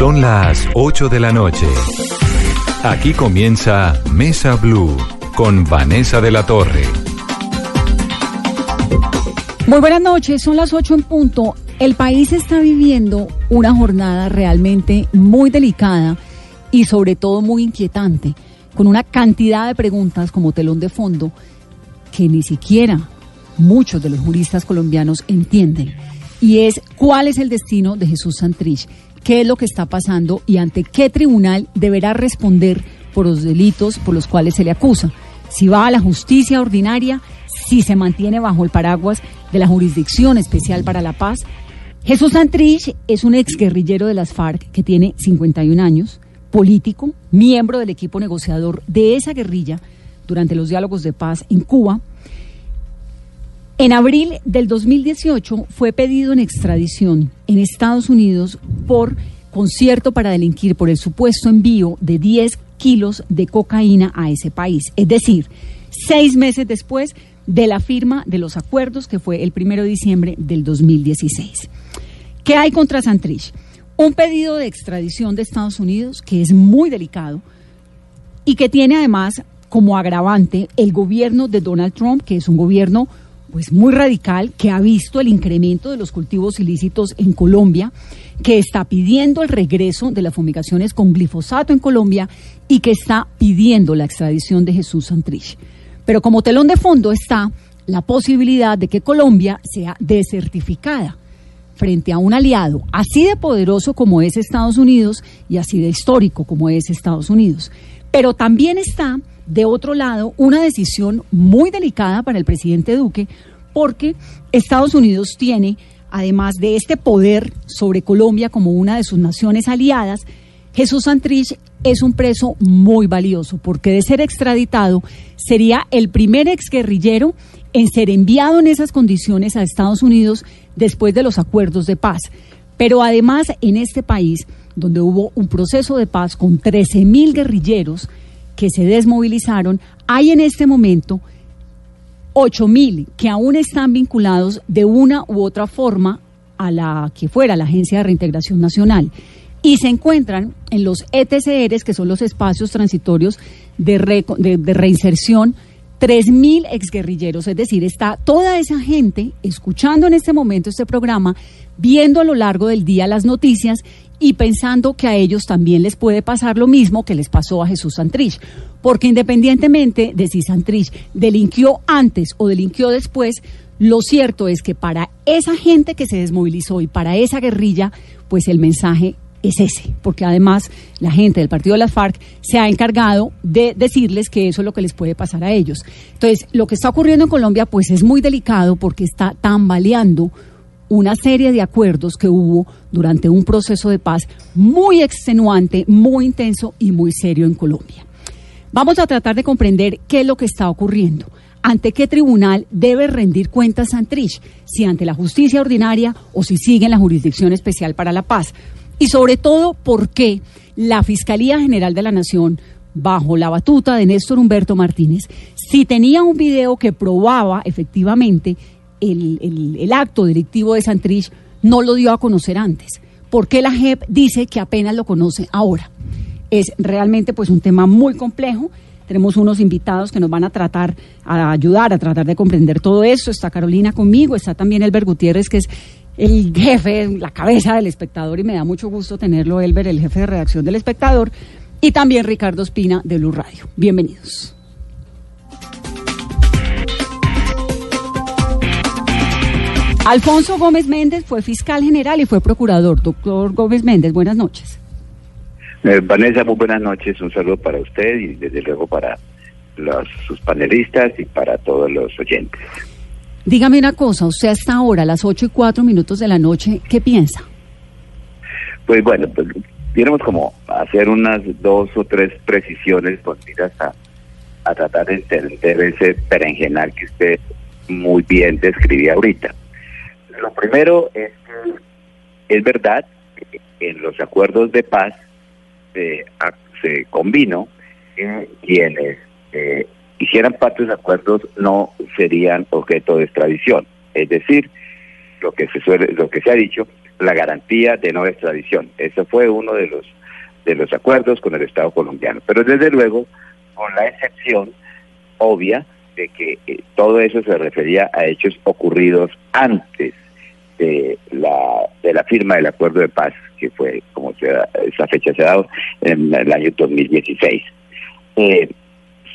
Son las 8 de la noche. Aquí comienza Mesa Blue con Vanessa de la Torre. Muy buenas noches, son las 8 en punto. El país está viviendo una jornada realmente muy delicada y sobre todo muy inquietante, con una cantidad de preguntas como telón de fondo que ni siquiera muchos de los juristas colombianos entienden. Y es cuál es el destino de Jesús Santrich, qué es lo que está pasando y ante qué tribunal deberá responder por los delitos por los cuales se le acusa. Si va a la justicia ordinaria, si se mantiene bajo el paraguas de la Jurisdicción Especial para la Paz. Jesús Santrich es un exguerrillero de las FARC que tiene 51 años político, miembro del equipo negociador de esa guerrilla durante los diálogos de paz en Cuba. En abril del 2018 fue pedido en extradición en Estados Unidos por concierto para delinquir por el supuesto envío de 10 kilos de cocaína a ese país. Es decir, seis meses después de la firma de los acuerdos que fue el primero de diciembre del 2016. ¿Qué hay contra Santrich? Un pedido de extradición de Estados Unidos que es muy delicado y que tiene además como agravante el gobierno de Donald Trump, que es un gobierno pues muy radical que ha visto el incremento de los cultivos ilícitos en Colombia, que está pidiendo el regreso de las fumigaciones con glifosato en Colombia y que está pidiendo la extradición de Jesús Santrich. Pero como telón de fondo está la posibilidad de que Colombia sea desertificada frente a un aliado así de poderoso como es Estados Unidos y así de histórico como es Estados Unidos. Pero también está de otro lado, una decisión muy delicada para el presidente Duque, porque Estados Unidos tiene, además de este poder sobre Colombia como una de sus naciones aliadas, Jesús Santrich es un preso muy valioso, porque de ser extraditado sería el primer exguerrillero en ser enviado en esas condiciones a Estados Unidos después de los acuerdos de paz. Pero además en este país, donde hubo un proceso de paz con 13.000 guerrilleros, que se desmovilizaron, hay en este momento 8 mil que aún están vinculados de una u otra forma a la que fuera la Agencia de Reintegración Nacional. Y se encuentran en los ETCRs, que son los espacios transitorios de, de, de reinserción, 3.000 exguerrilleros, es decir, está toda esa gente escuchando en este momento este programa, viendo a lo largo del día las noticias y pensando que a ellos también les puede pasar lo mismo que les pasó a Jesús Santrich. Porque independientemente de si Santrich delinquió antes o delinquió después, lo cierto es que para esa gente que se desmovilizó y para esa guerrilla, pues el mensaje es ese, porque además la gente del partido de las FARC se ha encargado de decirles que eso es lo que les puede pasar a ellos. Entonces, lo que está ocurriendo en Colombia pues es muy delicado porque está tambaleando una serie de acuerdos que hubo durante un proceso de paz muy extenuante, muy intenso y muy serio en Colombia. Vamos a tratar de comprender qué es lo que está ocurriendo. ¿Ante qué tribunal debe rendir cuentas Santrich? Si ante la justicia ordinaria o si sigue en la Jurisdicción Especial para la Paz. Y sobre todo, ¿por qué la Fiscalía General de la Nación, bajo la batuta de Néstor Humberto Martínez, si tenía un video que probaba efectivamente el, acto delictivo de Santrich no lo dio a conocer antes? ¿Por qué la JEP dice que apenas lo conoce ahora? Es realmente pues un tema muy complejo. Tenemos unos invitados que nos van a tratar, a ayudar a tratar de comprender todo esto. Está Carolina conmigo, está también Elber Gutiérrez, que es el jefe, la cabeza del espectador, y me da mucho gusto tenerlo, Elber, el jefe de redacción del espectador, y también Ricardo Espina de Blue Radio. Bienvenidos. Alfonso Gómez Méndez fue fiscal general y fue procurador. Doctor Gómez Méndez, buenas noches. Eh, Vanessa, muy buenas noches. Un saludo para usted y desde luego para los, sus panelistas y para todos los oyentes. Dígame una cosa, usted hasta ahora, a las 8 y 4 minutos de la noche, ¿qué piensa? Pues bueno, pues queremos como hacer unas dos o tres precisiones con miras a, a tratar de entender ese berenjenal que usted muy bien describía ahorita. Lo primero es que es verdad que en los acuerdos de paz a- se combinó que quienes eh, hicieran parte de los acuerdos no serían objeto de extradición. Es decir, lo que se suele, lo que se ha dicho, la garantía de no extradición. Eso fue uno de los de los acuerdos con el Estado colombiano. Pero desde luego, con la excepción obvia de que eh, todo eso se refería a hechos ocurridos antes de la, de la firma del acuerdo de paz, que fue, como se esa fecha se ha dado, en el año 2016. Eh,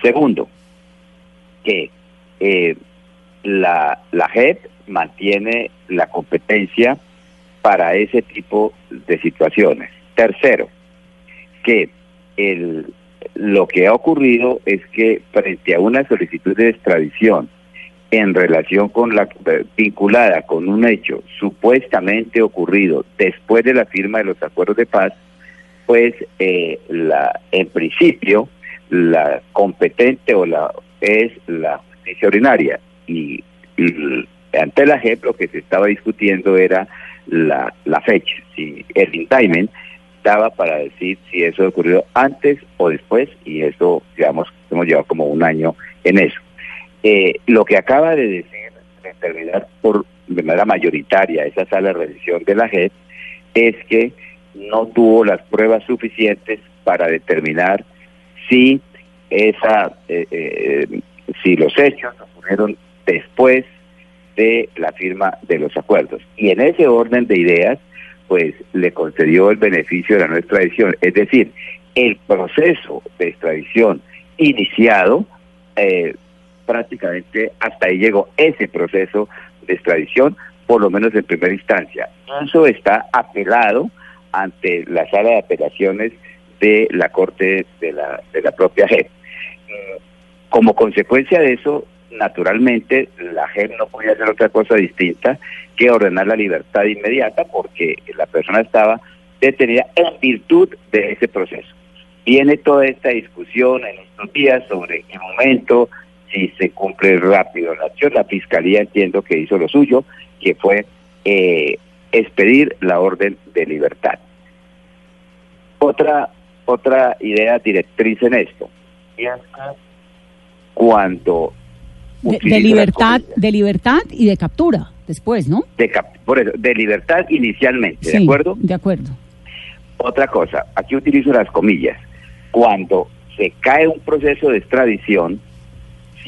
segundo, que eh, la, la JEP mantiene la competencia para ese tipo de situaciones. Tercero, que el, lo que ha ocurrido es que frente a una solicitud de extradición en relación con la vinculada con un hecho supuestamente ocurrido después de la firma de los acuerdos de paz, pues eh, la en principio la competente o la es la justicia ordinaria y, y ante la JEP lo que se estaba discutiendo era la, la fecha, si el indictment daba para decir si eso ocurrió antes o después y eso digamos hemos llevado como un año en eso. Eh, lo que acaba de decir determinar por de manera mayoritaria esa sala de revisión de la JEP es que no tuvo las pruebas suficientes para determinar si esa eh, eh, si los hechos ocurrieron después de la firma de los acuerdos. Y en ese orden de ideas pues le concedió el beneficio de la no extradición. Es decir el proceso de extradición iniciado eh, prácticamente hasta ahí llegó ese proceso de extradición por lo menos en primera instancia eso está apelado ante la sala de apelaciones de la corte de la, de la propia JEP. Como consecuencia de eso, naturalmente, la JEP no podía hacer otra cosa distinta que ordenar la libertad inmediata porque la persona estaba detenida en virtud de ese proceso. Viene toda esta discusión en estos días sobre qué momento, si se cumple rápido la acción. La Fiscalía entiendo que hizo lo suyo, que fue eh, expedir la orden de libertad. Otra otra idea directriz en esto. Y es que cuando De, libertad, de libertad y de captura después, ¿no? de por eso, de libertad inicialmente, ¿de acuerdo? De acuerdo. Otra cosa, aquí utilizo las comillas. Cuando se cae un proceso de extradición,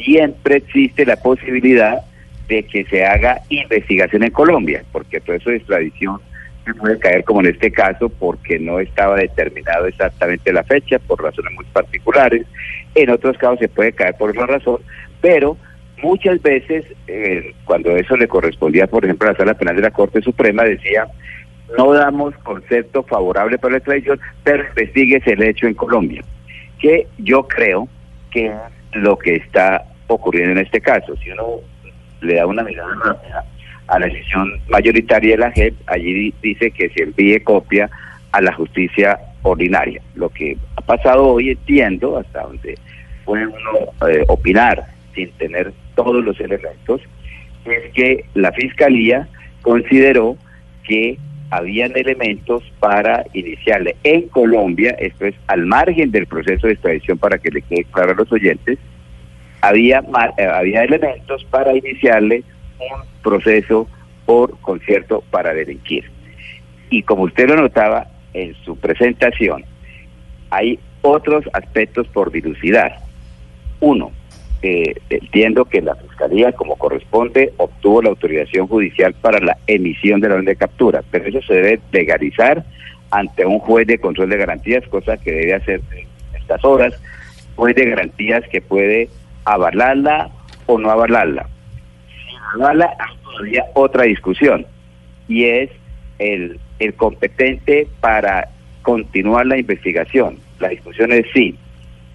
siempre existe la posibilidad de que se haga investigación en Colombia, porque el proceso de extradición se puede caer como en este caso porque no estaba determinado exactamente la fecha por razones muy particulares. En otros casos se puede caer por otra razón, pero muchas veces eh, cuando eso le correspondía, por ejemplo, a la Sala Penal de la Corte Suprema decía no damos concepto favorable para la extradición, pero investigues el hecho en Colombia, que yo creo que lo que está ocurriendo en este caso. Si uno le da una mirada rápida a la decisión mayoritaria de la JEP, allí di- dice que se envíe copia a la justicia ordinaria. Lo que ha pasado hoy, entiendo, hasta donde puede uno eh, opinar sin tener todos los elementos, es que la Fiscalía consideró que habían elementos para iniciarle en Colombia, esto es al margen del proceso de extradición para que le quede claro a los oyentes, había, eh, había elementos para iniciarle un proceso por concierto para delinquir. Y como usted lo notaba en su presentación, hay otros aspectos por dilucidar. Uno, eh, entiendo que la Fiscalía, como corresponde, obtuvo la autorización judicial para la emisión de la orden de captura, pero eso se debe legalizar ante un juez de control de garantías, cosa que debe hacer en estas horas, juez de garantías que puede avalarla o no avalarla. Si avala, hay otra discusión, y es el, el competente para continuar la investigación. La discusión es si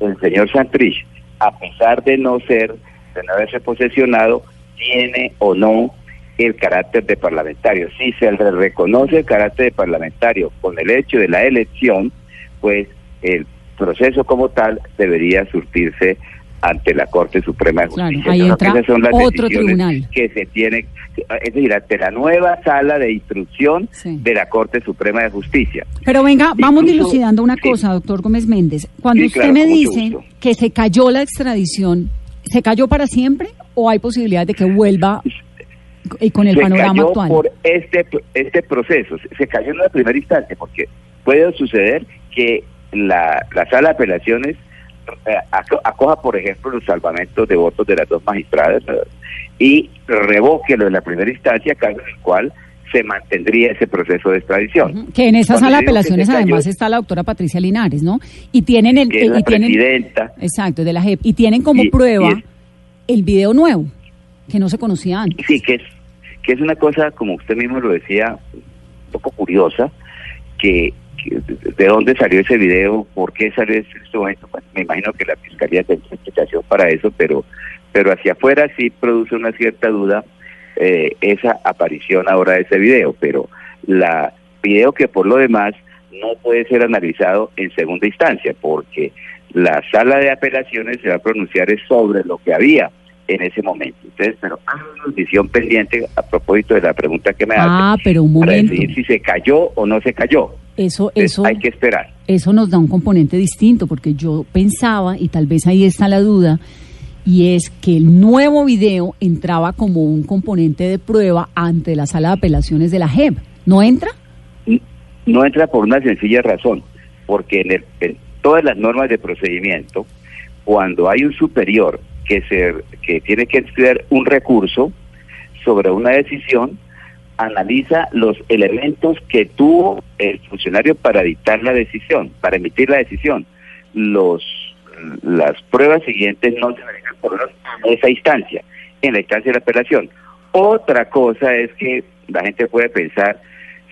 el señor Santrich, a pesar de no ser, de no haberse posesionado, tiene o no el carácter de parlamentario. Si se le reconoce el carácter de parlamentario con el hecho de la elección, pues el proceso como tal debería surtirse ante la Corte Suprema de Justicia. Claro, ahí entra esas son las otro tribunal. que se tiene, es decir, ante la nueva sala de instrucción Sí. de la Corte Suprema de Justicia. Pero venga, vamos dilucidando una sí. cosa, doctor Gómez Méndez. Cuando Sí, usted claro, me dice que se cayó la extradición, ¿se cayó para siempre o hay posibilidad de que vuelva y con el se panorama cayó actual? por este este proceso, se- cayó en la primera instancia, porque puede suceder que la, la sala de apelaciones acoja, por ejemplo, los salvamentos de votos de las dos magistradas ¿verdad? y revoque lo de la primera instancia, caso en el cual se mantendría ese proceso de extradición. Que en esa Cuando sala de apelaciones además está la doctora Patricia Linares, ¿no? Y tienen el que es la y tienen presidenta. exacto de la JEP y tienen como Y- prueba y es- el video nuevo que no se conocía antes. Sí, que es, que es una cosa, como usted mismo lo decía, un poco curiosa, que de- de dónde salió ese video, por qué salió ese momento. Bueno, me imagino que la fiscalía tendrá explicación para eso, pero, pero hacia afuera sí produce una cierta duda eh, esa aparición ahora de ese video, pero la video que por lo demás no puede ser analizado en segunda instancia, porque la sala de apelaciones se va a pronunciar sobre lo que había en ese momento. Entonces, pero hay una decisión pendiente a propósito de la pregunta que me hace Ah, pero un para momento. decidir si se cayó o no se cayó. Eso Entonces, eso hay que esperar. eso nos da un componente distinto, porque yo pensaba, y tal vez ahí está la duda, y es que el nuevo video entraba como un componente de prueba ante la sala de apelaciones de la JEP. ¿No entra? No entra por una sencilla razón, porque en, el- en todas las normas de procedimiento, cuando hay un superior que se que tiene que estudiar un recurso sobre una decisión, analiza los elementos que tuvo el funcionario para dictar la decisión, para emitir la decisión. Los las pruebas siguientes no se manejan por esa instancia, en la instancia de la apelación. Otra cosa es que la gente puede pensar,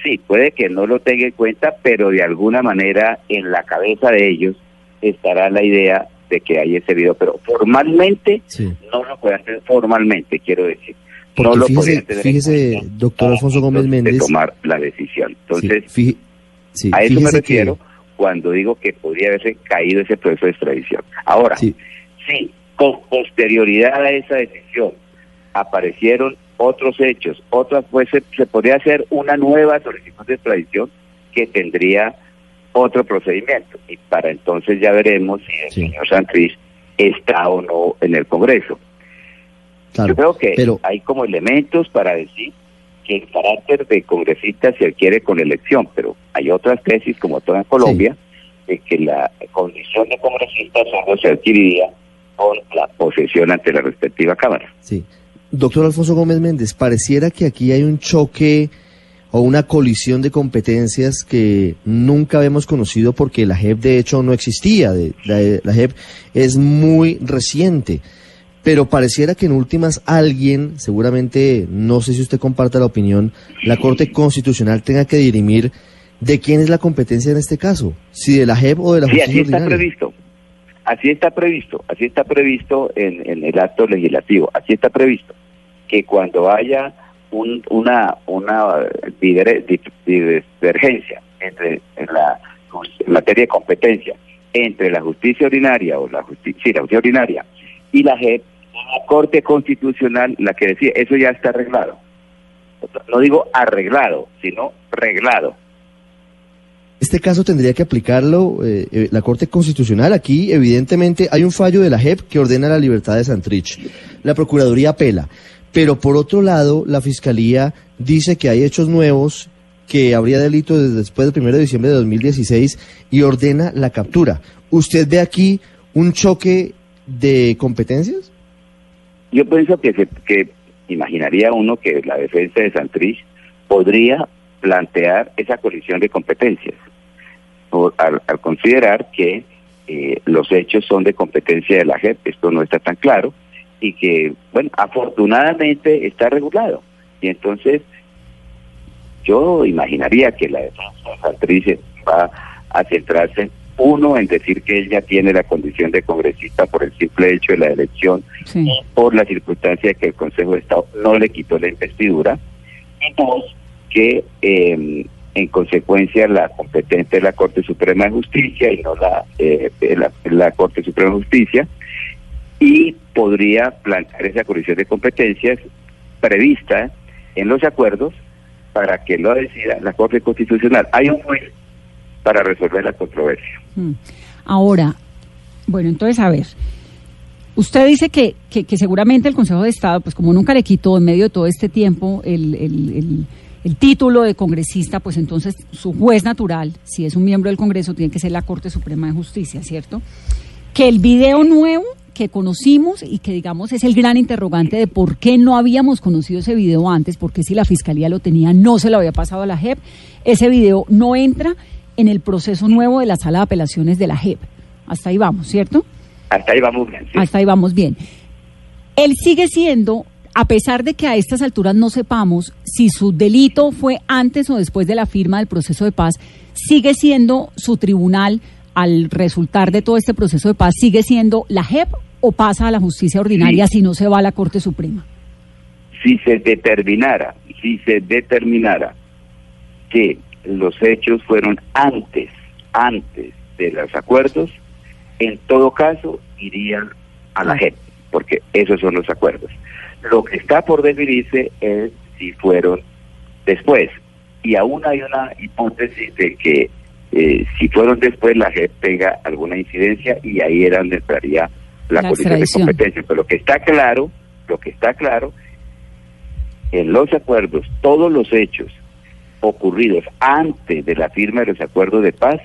sí, puede que no lo tenga en cuenta, pero de alguna manera en la cabeza de ellos estará la idea de que hay ese video, pero formalmente Sí. no lo pueden hacer formalmente, quiero decir. Porque no lo fíjese- fíjese, doctor Alfonso Gómez Méndez. De tomar la decisión. Entonces, Sí, a eso me que- refiero cuando digo que podría haberse caído ese proceso de extradición. Ahora, Sí. si con posterioridad a esa decisión aparecieron otros hechos, otras, pues se, se podría hacer una nueva solicitud de extradición que tendría otro procedimiento. Y para entonces ya veremos si el Sí. señor Santrich está o no en el Congreso. claro, Yo creo que pero hay como elementos para decir que el carácter de congresista se adquiere con elección, pero hay otras tesis, como toda en Colombia, de que la condición de congresista solo se adquiriría con la posesión ante la respectiva Cámara. Sí. Doctor Alfonso Gómez Méndez, pareciera que aquí hay un choque o una colisión de competencias que nunca habíamos conocido porque la JEP de hecho no existía. De- La, la JEP es muy reciente. Pero pareciera que en últimas alguien, seguramente, no sé si usted comparta la opinión, la Corte Constitucional tenga que dirimir de quién es la competencia en este caso, si de la JEP o de la Sí, justicia así está previsto. Así está previsto, así está previsto en, en el acto legislativo, así está previsto que cuando haya un- una una diver- di- divergencia entre en la materia de competencia entre la justicia ordinaria o la justicia, sí, la justicia ordinaria y la JEP, la Corte Constitucional, la que decía, eso ya está arreglado. No digo arreglado, sino reglado. Este caso tendría que aplicarlo eh, eh, la Corte Constitucional. Aquí, evidentemente, hay un fallo de la JEP que ordena la libertad de Santrich. La Procuraduría apela. Pero por otro lado, la Fiscalía dice que hay hechos nuevos, que habría delito desde después del 1 de diciembre de 2016 y ordena la captura. ¿Usted ve aquí un choque de competencias? Yo pienso que, se, que imaginaría uno que la defensa de Santrich podría plantear esa colisión de competencias al considerar que eh, los hechos son de competencia de la JEP. Esto no está tan claro y que, bueno, afortunadamente está regulado. Y entonces yo imaginaría que la defensa de va a centrarse Uno, en decir que ella tiene la condición de congresista por el simple hecho de la elección Sí. y por la circunstancia de que el Consejo de Estado no le quitó la investidura. Y dos, que eh, en consecuencia la competente es la Corte Suprema de Justicia y no la, eh, la, la Corte Suprema de Justicia y podría plantear esa colisión de competencias prevista en los acuerdos para que lo decida la Corte Constitucional. Hay un juez para resolver la controversia. Mm. Ahora, bueno, entonces, a ver, usted dice que, que, que seguramente el Consejo de Estado, pues como nunca le quitó en medio de todo este tiempo el, el, el- el título de congresista, pues entonces su juez natural, si es un miembro del Congreso, tiene que ser la Corte Suprema de Justicia, ¿cierto? Que el video nuevo que conocimos y que digamos es el gran interrogante de por qué no habíamos conocido ese video antes, porque si la Fiscalía lo tenía, no se lo había pasado a la JEP, ese video no entra en el proceso nuevo de la sala de apelaciones de la JEP. Hasta ahí vamos, ¿cierto? Hasta ahí vamos bien. sí. Hasta ahí vamos bien. Él sigue siendo, a pesar de que a estas alturas no sepamos si su delito fue antes o después de la firma del proceso de paz, sigue siendo su tribunal al resultar de todo este proceso de paz, sigue siendo la JEP o pasa a la justicia ordinaria si no se va a la Corte Suprema. si se determinara, si se determinara que los hechos fueron antes, antes de los acuerdos, en todo caso irían a la JEP, porque esos son los acuerdos. Lo que está por definirse es si fueron después. Y aún hay una hipótesis de que eh, si fueron después la JEP tenga alguna incidencia y ahí era donde entraría la, La condición de competencia. Pero lo que está claro, lo que está claro en los acuerdos, todos los hechos ocurridos antes de la firma de los acuerdos de paz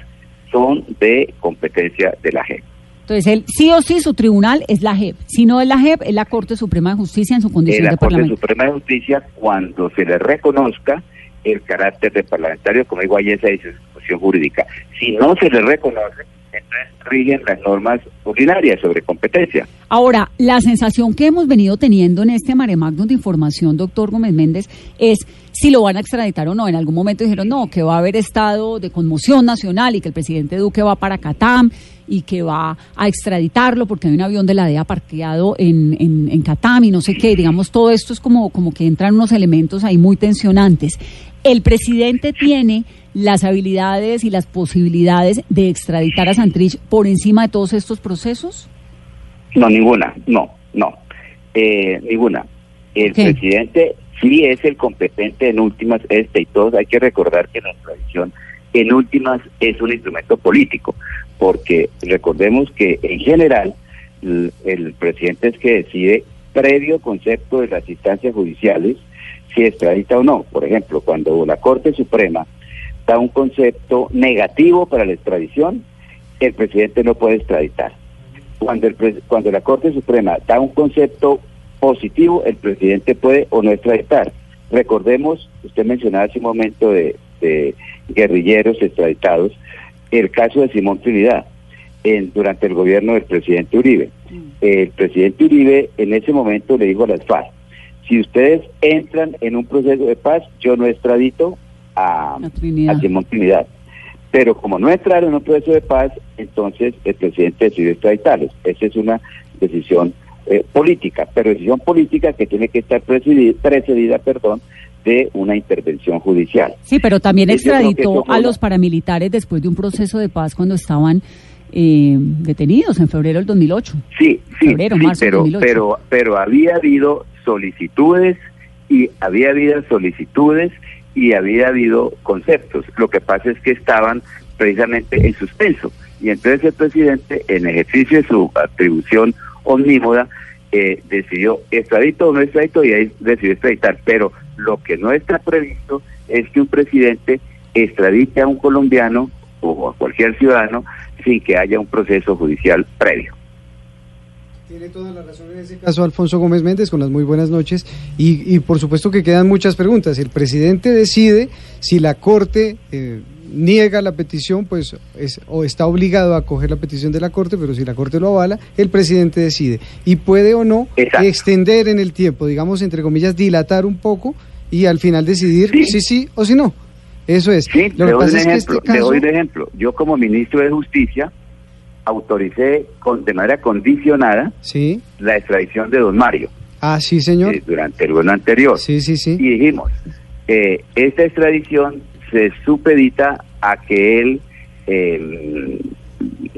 son de competencia de la JEP. Entonces, él sí o sí su tribunal es la JEP. Si no es la JEP, es la Corte Suprema de Justicia en su En condición la de Corte. Suprema de Justicia, cuando se le reconozca el carácter de parlamentario, como digo, ahí esa discusión jurídica. Si no se le reconoce, rigen las normas ordinarias sobre competencia. Ahora, la sensación que hemos venido teniendo en este mare magnum de información, doctor Gómez Méndez, es si lo van a extraditar o no. En algún momento dijeron no, que va a haber estado de conmoción nacional y que el presidente Duque va para Catam y que va a extraditarlo porque hay un avión de la DEA parqueado en, en, en no sé qué. Digamos, todo esto es como, como que entran unos elementos ahí muy tensionantes. ¿El presidente tiene las habilidades y las posibilidades de extraditar a Santrich por encima de todos estos procesos? No, ninguna, no, no, eh, ninguna. El presidente sí es el competente en últimas, este y todos, hay que recordar que la tradición en últimas es un instrumento político, porque recordemos que en general el, presidente es que decide previo concepto de las instancias judiciales si extradita o no. Por ejemplo, cuando la Corte Suprema da un concepto negativo para la extradición, el presidente no puede extraditar cuando, el cuando la Corte Suprema da un concepto positivo, el presidente puede o no extraditar. Recordemos, usted mencionaba hace un momento de guerrilleros extraditados, el caso de Simón Trinidad en, durante el gobierno del presidente Uribe. El presidente Uribe en ese momento le dijo a las FARC, si ustedes entran en un proceso de paz, yo no extradito a, A Trinidad. a Simón Trinidad. Pero como no entraron en un proceso de paz, entonces el presidente decidió extraditarlos. Esa es una decisión eh, política, pero decisión política que tiene que estar precedida, precedida perdón, de una intervención judicial. Sí, pero también extraditó a los paramilitares después de un proceso de paz cuando estaban eh, detenidos en febrero del 2008. Sí, sí, Febrero, sí, marzo pero, 2008. pero, pero había habido solicitudes y había habido solicitudes y había habido conceptos. Lo que pasa es que estaban precisamente en suspenso. Y entonces el presidente, en ejercicio de su atribución omnímoda, eh, decidió extradito o no extradito y ahí decidió extraditar. Pero lo que no está previsto es que un presidente extradite a un colombiano o a cualquier ciudadano sin que haya un proceso judicial previo. Tiene toda la razón en ese caso Alfonso Gómez Méndez con las muy buenas noches y, y por supuesto que quedan muchas preguntas. El presidente decide si la Corte eh, niega la petición, pues es, o está obligado a acoger la petición de la Corte, pero si la Corte lo avala, el presidente decide y puede o no Exacto. extender en el tiempo, digamos entre comillas, dilatar un poco y al final decidir Sí. si sí o si no. Eso es. Sí, Lo le que pasa es que este le doy un ejemplo. Yo como ministro de Justicia autoricé con, de manera condicionada Sí. la extradición de don Mario Ah, sí, señor. eh, durante el gobierno anterior. Sí, sí, sí. Y dijimos, eh, esta extradición se supedita a que él eh,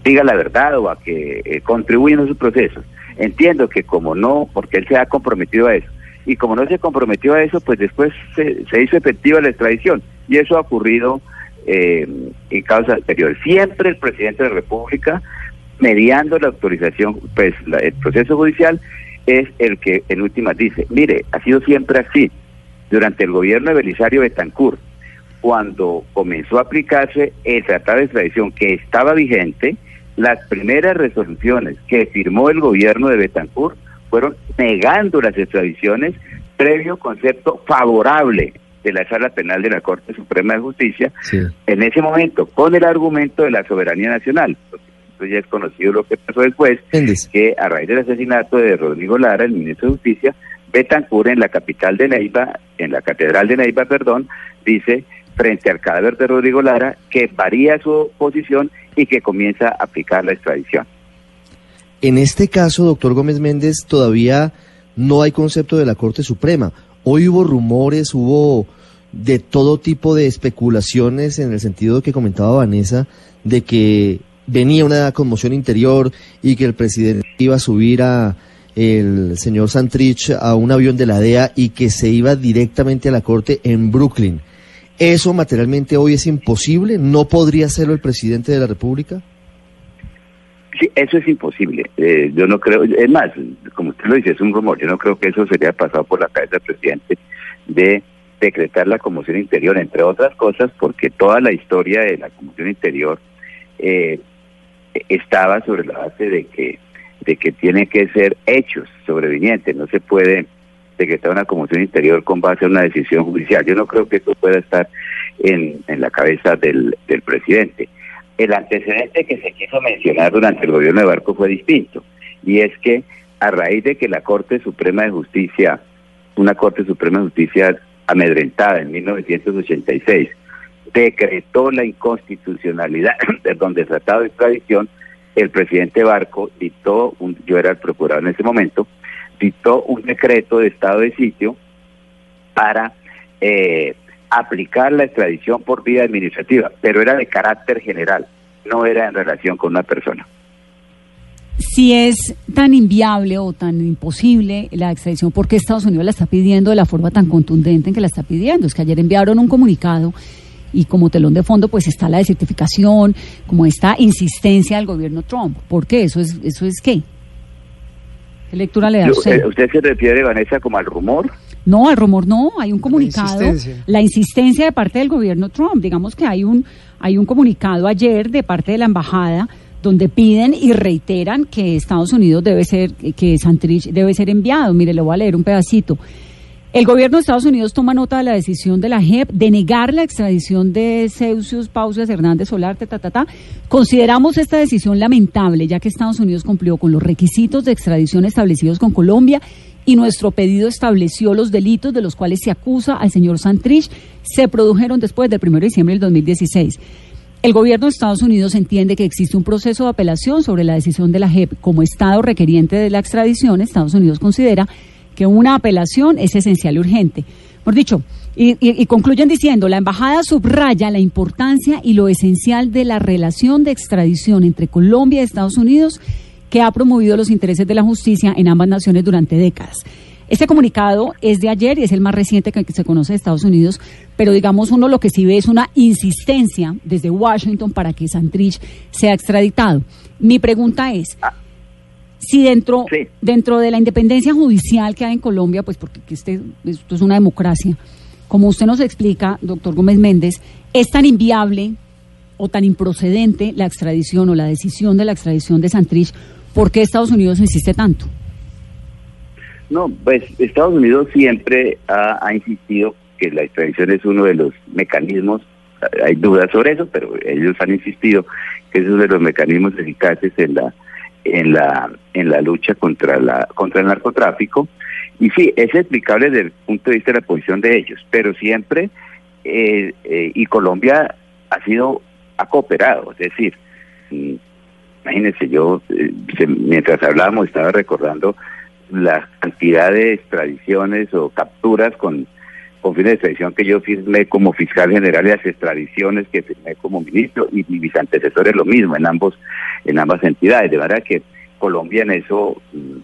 diga la verdad o a que eh, contribuya en esos procesos. Entiendo que como no, porque él se ha comprometido a eso, y como no se comprometió a eso, pues después se, se hizo efectiva la extradición. Y eso ha ocurrido eh, en causas anteriores. Siempre el presidente de la República, mediando la autorización, pues la- el proceso judicial, es el que en últimas dice, mire, ha sido siempre así. Durante el gobierno de Belisario Betancourt, cuando comenzó a aplicarse el tratado de extradición que estaba vigente, las primeras resoluciones que firmó el gobierno de Betancourt fueron negando las extradiciones previo concepto favorable de la Sala Penal de la Corte Suprema de Justicia, Sí. en ese momento con el argumento de la soberanía nacional. Porque esto ya es conocido lo que pasó después, que a raíz del asesinato de Rodrigo Lara, el ministro de Justicia, Betancur en la capital de Neiva, en la catedral de Neiva, perdón, dice frente al cadáver de Rodrigo Lara que varía su posición y que comienza a aplicar la extradición. En este caso, doctor Gómez Méndez, todavía no hay concepto de la Corte Suprema. Hoy hubo rumores, hubo de todo tipo de especulaciones en el sentido que comentaba Vanessa, de que venía una conmoción interior y que el presidente iba a subir a el señor Santrich a un avión de la DEA y que se iba directamente a la Corte en Brooklyn. ¿Eso materialmente hoy es imposible? ¿No podría hacerlo el presidente de la República? Sí, eso es imposible. Eh, yo no creo, es más, como usted lo dice, es un rumor. Yo no creo que eso sería pasado por la cabeza del presidente de decretar la conmoción interior, entre otras cosas, porque toda la historia de la conmoción interior eh, estaba sobre la base de que de que tiene que ser hechos sobrevinientes. No se puede decretar una conmoción interior con base a una decisión judicial. Yo no creo que eso pueda estar en, la cabeza del presidente. El antecedente que se quiso mencionar durante el gobierno de Barco fue distinto, y es que a raíz de que la Corte Suprema de Justicia, una Corte Suprema de Justicia amedrentada en 1986, decretó la inconstitucionalidad perdón, del Tratado de Extradición, el presidente Barco dictó, un, yo era el procurador en ese momento, dictó un decreto de estado de sitio para eh, aplicar la extradición por vía administrativa, pero era de carácter general, no era en relación con una persona. Si es tan inviable o tan imposible la extradición, ¿por qué Estados Unidos la está pidiendo de la forma tan contundente en que la está pidiendo? Es que ayer enviaron un comunicado y como telón de fondo pues está la desertificación, como esta insistencia del gobierno Trump. ¿Por qué? ¿Eso es, eso es qué? ¿Qué lectura le da usted? eh, ¿Usted se refiere, Vanessa, como al rumor? No, al rumor no, hay un comunicado, la insistencia. insistencia. de parte del gobierno Trump. Digamos que hay un, hay un comunicado ayer de parte de la embajada donde piden y reiteran que Estados Unidos debe ser, que Santrich debe ser enviado. Mire, le voy a leer un pedacito. El gobierno de Estados Unidos toma nota de la decisión de la JEP de negar la extradición de Ceusius Pausias Hernández Solarte, ta. Consideramos esta decisión lamentable, ya que Estados Unidos cumplió con los requisitos de extradición establecidos con Colombia y nuestro pedido estableció los delitos de los cuales se acusa al señor Santrich se produjeron después del 1 de diciembre del 2016. El gobierno de Estados Unidos entiende que existe un proceso de apelación sobre la decisión de la JEP. Como Estado requeriente de la extradición, Estados Unidos considera que una apelación es esencial y urgente. Por dicho, y, concluyen diciendo, la embajada subraya la importancia y lo esencial de la relación de extradición entre Colombia y Estados Unidos que ha promovido los intereses de la justicia en ambas naciones durante décadas. Este comunicado es de ayer y es el más reciente que se conoce de Estados Unidos, pero digamos uno lo que sí ve es una insistencia desde Washington para que Santrich sea extraditado. Mi pregunta es, si dentro, sí. dentro de la independencia judicial que hay en Colombia, pues porque este, esto es una democracia, como usted nos explica, doctor Gómez Méndez, es tan inviable o tan improcedente la extradición o la decisión de la extradición de Santrich, ¿por qué Estados Unidos insiste tanto? No, pues Estados Unidos siempre ha, ha, insistido que la extradición es uno de los mecanismos, hay dudas sobre eso, pero ellos han insistido que es uno de los mecanismos eficaces en la en la en la lucha contra la contra el narcotráfico. Y sí es explicable desde el punto de vista de la posición de ellos, pero siempre eh, eh, y Colombia ha sido, ha cooperado, es decir, mm, imagínense, yo eh, se- mientras hablábamos estaba recordando la cantidad de extradiciones o capturas con, con fines de extradición que yo firmé como fiscal general y las extradiciones que firmé como ministro y, y mis antecesores lo mismo en ambos en ambas entidades, de manera que Colombia en eso mm,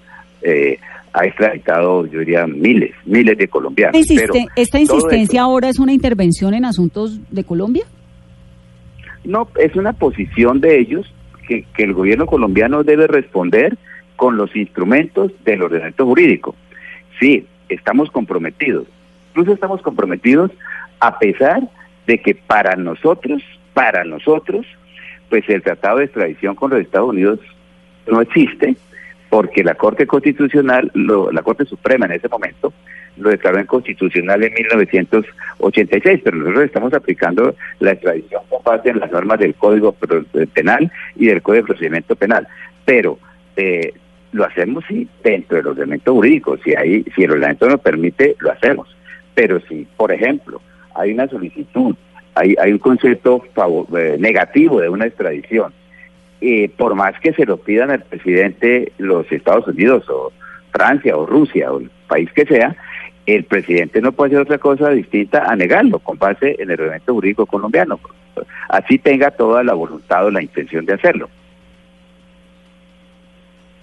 eh, ha extraditado, yo diría, miles, miles de colombianos. Insiste- pero ¿Esta insistencia ahora es una intervención en asuntos de Colombia? No, es una posición de ellos que, que el gobierno colombiano debe responder con los instrumentos del ordenamiento jurídico. Sí, estamos comprometidos. Incluso estamos comprometidos a pesar de que para nosotros, para nosotros, pues el tratado de extradición con los Estados Unidos no existe porque la Corte Constitucional, lo- la Corte Suprema en ese momento, lo declaró inconstitucional en 1986, pero nosotros estamos aplicando la extradición con base en las normas del Código Pro- Penal y del Código de Procedimiento Penal. Pero eh, lo hacemos sí dentro del ordenamiento jurídico, si hay, si el ordenamiento nos permite, lo hacemos. Pero si, por ejemplo, hay una solicitud, hay, hay un concepto favo- eh, negativo de una extradición, eh, por más que se lo pidan al presidente los Estados Unidos o Francia o Rusia o el país que sea, el presidente no puede hacer otra cosa distinta a negarlo con base en el ordenamiento jurídico colombiano. Así tenga toda la voluntad o la intención de hacerlo.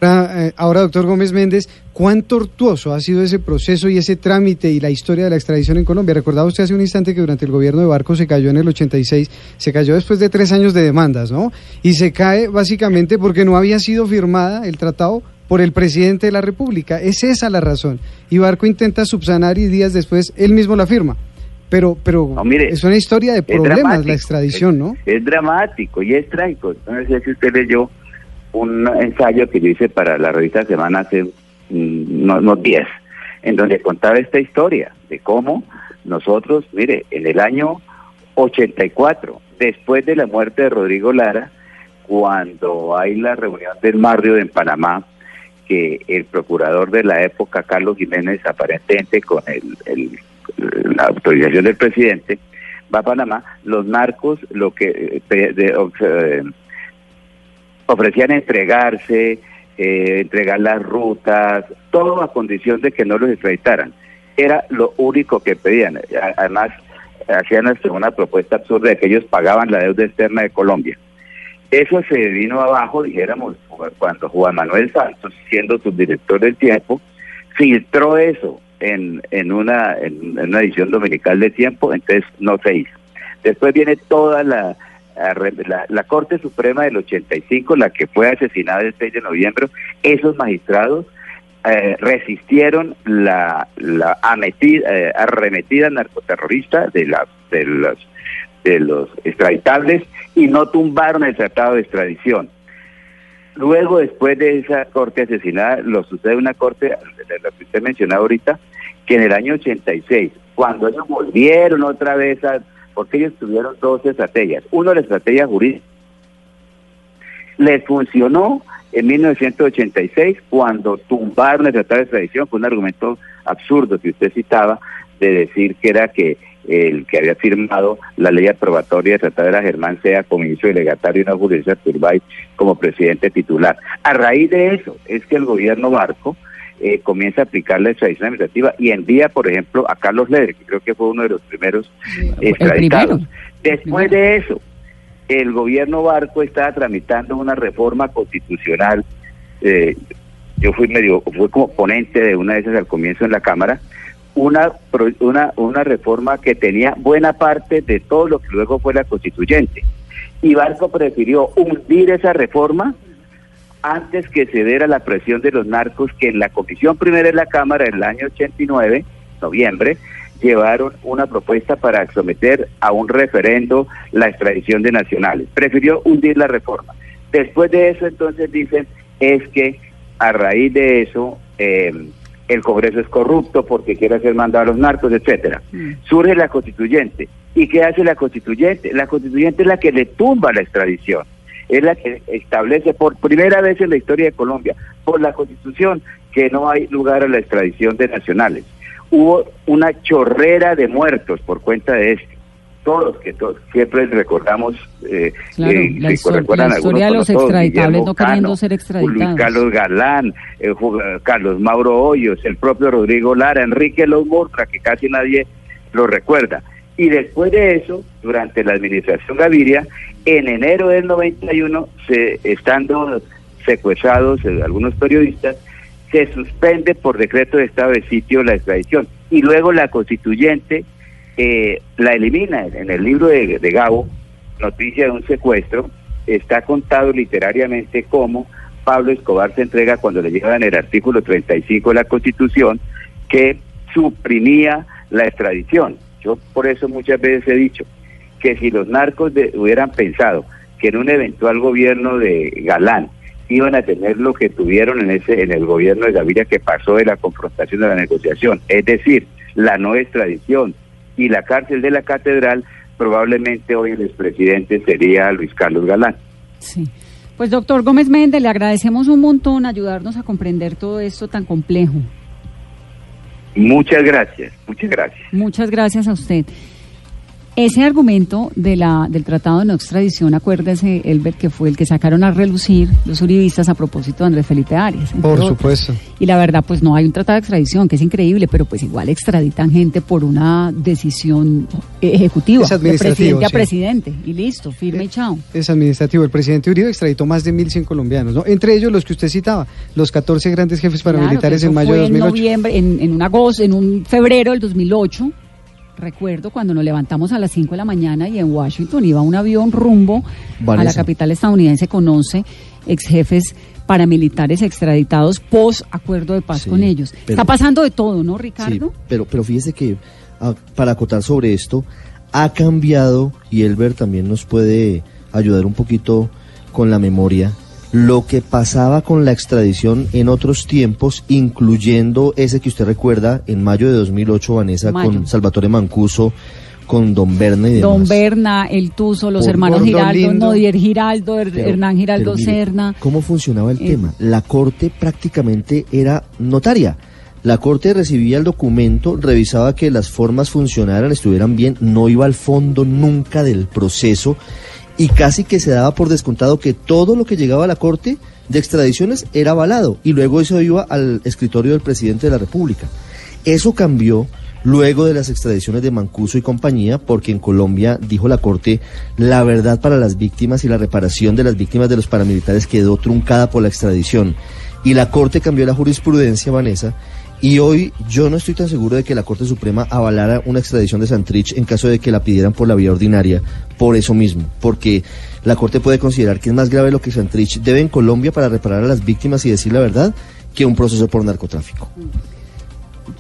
Ahora, eh, ahora, doctor Gómez Méndez, ¿cuán tortuoso ha sido ese proceso y ese trámite y la historia de la extradición en Colombia? Recordaba usted hace un instante que durante el gobierno de Barco se cayó en el 86, se cayó después de tres años de demandas, ¿no? Y se cae básicamente porque no había sido firmada el tratado por el presidente de la República. Es esa la razón. Y Barco intenta subsanar y días después él mismo la firma. Pero, pero No, mire, es una historia de problemas la extradición, ¿no? Es dramático y es trágico. No sé si usted leyó un ensayo que yo hice para la revista Semana hace mm, no- unos días, en donde contaba esta historia de cómo nosotros, mire, en el año 84, después de la muerte de Rodrigo Lara, cuando hay la reunión del barrio en Panamá, que el procurador de la época, Carlos Jiménez, aparentemente con el- la autorización del presidente, va a Panamá, los narcos lo que eh, de- eh, ofrecían entregarse, eh, entregar las rutas, todo a condición de que no los extraditaran. Era lo único que pedían. Además, hacían una propuesta absurda de que ellos pagaban la deuda externa de Colombia. Eso se vino abajo, dijéramos, cuando Juan Manuel Santos, siendo subdirector del tiempo, filtró eso en, en, una, en una edición dominical de tiempo, entonces no se hizo. Después viene toda la, la, la Corte Suprema del 85, la que fue asesinada el 6 de noviembre, esos magistrados eh, resistieron la, la eh, arremetida narcoterrorista de, la, de, los, de los extraditables y no tumbaron el tratado de extradición. Luego, después de esa corte asesinada, lo sucede una corte, la que usted mencionaba ahorita, que en el año 86, cuando ellos volvieron otra vez a... porque ellos tuvieron dos estrategias. Uno, la estrategia jurídica. Les funcionó en 1986 cuando tumbaron el tratado de extradición con un argumento absurdo que usted citaba de decir que era que el que había firmado la ley aprobatoria del tratado era Germán Sea como ministro delegatario y no Julio Turbay como presidente titular. A raíz de eso es que el gobierno Barco eh, comienza a aplicar la extradición administrativa y envía, por ejemplo, a Carlos Leder, que creo que fue uno de los primeros extraditados. Después de eso, el gobierno Barco estaba tramitando una reforma constitucional. eh, yo fui medio, fui como ponente de una de esas al comienzo en la Cámara, una, una, una reforma que tenía buena parte de todo lo que luego fue la constituyente. Y Barco prefirió hundir esa reforma antes que ceder a la presión de los narcos que en la comisión primera de la Cámara en el año 89, noviembre, llevaron una propuesta para someter a un referendo la extradición de nacionales. Prefirió hundir la reforma. Después de eso, entonces dicen, es que a raíz de eso eh, el Congreso es corrupto porque quiere hacer mandado a los narcos, etcétera. Surge la constituyente. ¿Y qué hace la constituyente? La constituyente es la que le tumba la extradición es la que establece por primera vez en la historia de Colombia, por la Constitución, que no hay lugar a la extradición de nacionales. Hubo una chorrera de muertos por cuenta de esto. todos, que todos siempre recordamos, eh, Claro, eh, la, recuerdan la historia de los todos, extraditables no queriendo Cano, ser Luis extraditados. Carlos Galán, eh, Carlos Mauro Hoyos, el propio Rodrigo Lara, Enrique Los Mortra, que casi nadie lo recuerda. Y después de eso, durante la administración Gaviria, en enero del 91, se, estando secuestrados eh, algunos periodistas, se suspende por decreto de estado de sitio la extradición. Y luego la constituyente eh, la elimina. En el libro de, de Gabo, Noticia de un secuestro, está contado literariamente cómo Pablo Escobar se entrega cuando le llevan el artículo 35 de la Constitución que suprimía la extradición. Yo por eso muchas veces he dicho que si los narcos de- hubieran pensado que en un eventual gobierno de Galán iban a tener lo que tuvieron en ese en el gobierno de Gaviria que pasó de la confrontación a la negociación, es decir, la no extradición y la cárcel de la catedral, probablemente hoy el expresidente sería Luis Carlos Galán. Sí. Pues doctor Gómez Méndez, le agradecemos un montón ayudarnos a comprender todo esto tan complejo. Muchas gracias, muchas gracias. Muchas gracias a usted. Ese argumento de la, del tratado de no extradición, acuérdese, Elbert, que fue el que sacaron a relucir los uribistas a propósito de Andrés Felipe Arias. Por otros. supuesto. Y la verdad, pues no hay un tratado de extradición, que es increíble, pero pues igual extraditan gente por una decisión ejecutiva, Es de administrativo, presidente a presidente, y listo, firme y chao. Es administrativo. El presidente Uribe extraditó más de 1.100 colombianos, ¿no? Entre ellos los que usted citaba, los 14 grandes jefes paramilitares en mayo de 2008. En noviembre, en, en un agosto, en un febrero del 2008. Recuerdo cuando nos levantamos a las 5 de la mañana y en Washington iba un avión rumbo a la capital estadounidense con 11 ex jefes paramilitares extraditados post acuerdo de paz Sí, con ellos. pero- Está pasando de todo, ¿no, Sí, Ricardo? pero, pero fíjese que ah, para acotar sobre esto, ha cambiado, y Elber también nos puede ayudar un poquito con la memoria, lo que pasaba con la extradición en otros tiempos, incluyendo ese que usted recuerda en mayo de 2008, Vanessa, Mayo. con Salvatore Mancuso, con Don Berna y demás. Don Berna, el Tuzo, los Por hermanos Giraldo, Lindo. Nodier Giraldo, Her- Pero- Hernán Giraldo mire, Serna. ¿Cómo funcionaba el Eh. tema? La corte prácticamente era notaria. La corte recibía el documento, revisaba que las formas funcionaran, estuvieran bien, no iba al fondo nunca del proceso y casi que se daba por descontado que todo lo que llegaba a la corte de extradiciones era avalado y luego eso iba al escritorio del presidente de la República. Eso cambió luego de las extradiciones de Mancuso y compañía, porque en Colombia, dijo la Corte, la verdad para las víctimas y la reparación de las víctimas de los paramilitares quedó truncada por la extradición. Y la Corte cambió la jurisprudencia, Vanessa, y hoy yo no estoy tan seguro de que la Corte Suprema avalara una extradición de Santrich en caso de que la pidieran por la vía ordinaria, por eso mismo, porque la Corte puede considerar que es más grave lo que Santrich debe en Colombia para reparar a las víctimas y decir la verdad que un proceso por narcotráfico.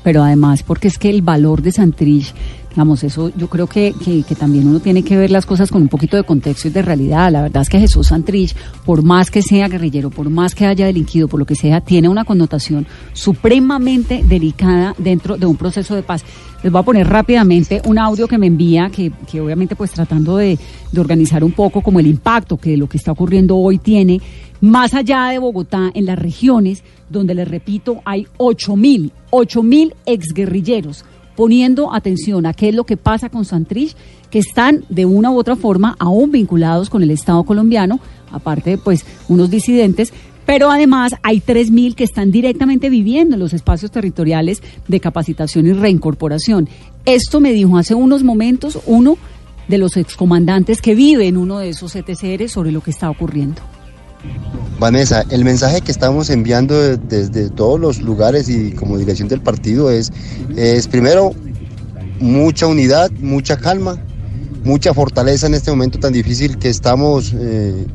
pero además porque es que el valor de Santrich, digamos, eso yo creo que, que, también uno tiene que ver las cosas con un poquito de contexto y de realidad. La verdad es que Jesús Santrich, por más que sea guerrillero, por más que haya delinquido, por lo que sea, tiene una connotación supremamente delicada dentro de un proceso de paz. Les voy a poner rápidamente un audio que me envía, que, que obviamente pues tratando de, de organizar un poco como el impacto que lo que está ocurriendo hoy tiene, más allá de Bogotá, en las regiones donde, les repito, hay 8 mil, 8 mil exguerrilleros poniendo atención a qué es lo que pasa con Santrich, que están de una u otra forma aún vinculados con el Estado colombiano, aparte pues unos disidentes, pero además hay 3.000 que están directamente viviendo en los espacios territoriales de capacitación y reincorporación. Esto me dijo hace unos momentos uno de los excomandantes que vive en uno de esos ETCR sobre lo que está ocurriendo. Vanessa, el mensaje que estamos enviando de- desde todos los lugares y como dirección del partido es, es primero mucha unidad, mucha calma, mucha fortaleza en este momento tan difícil que estamos eh,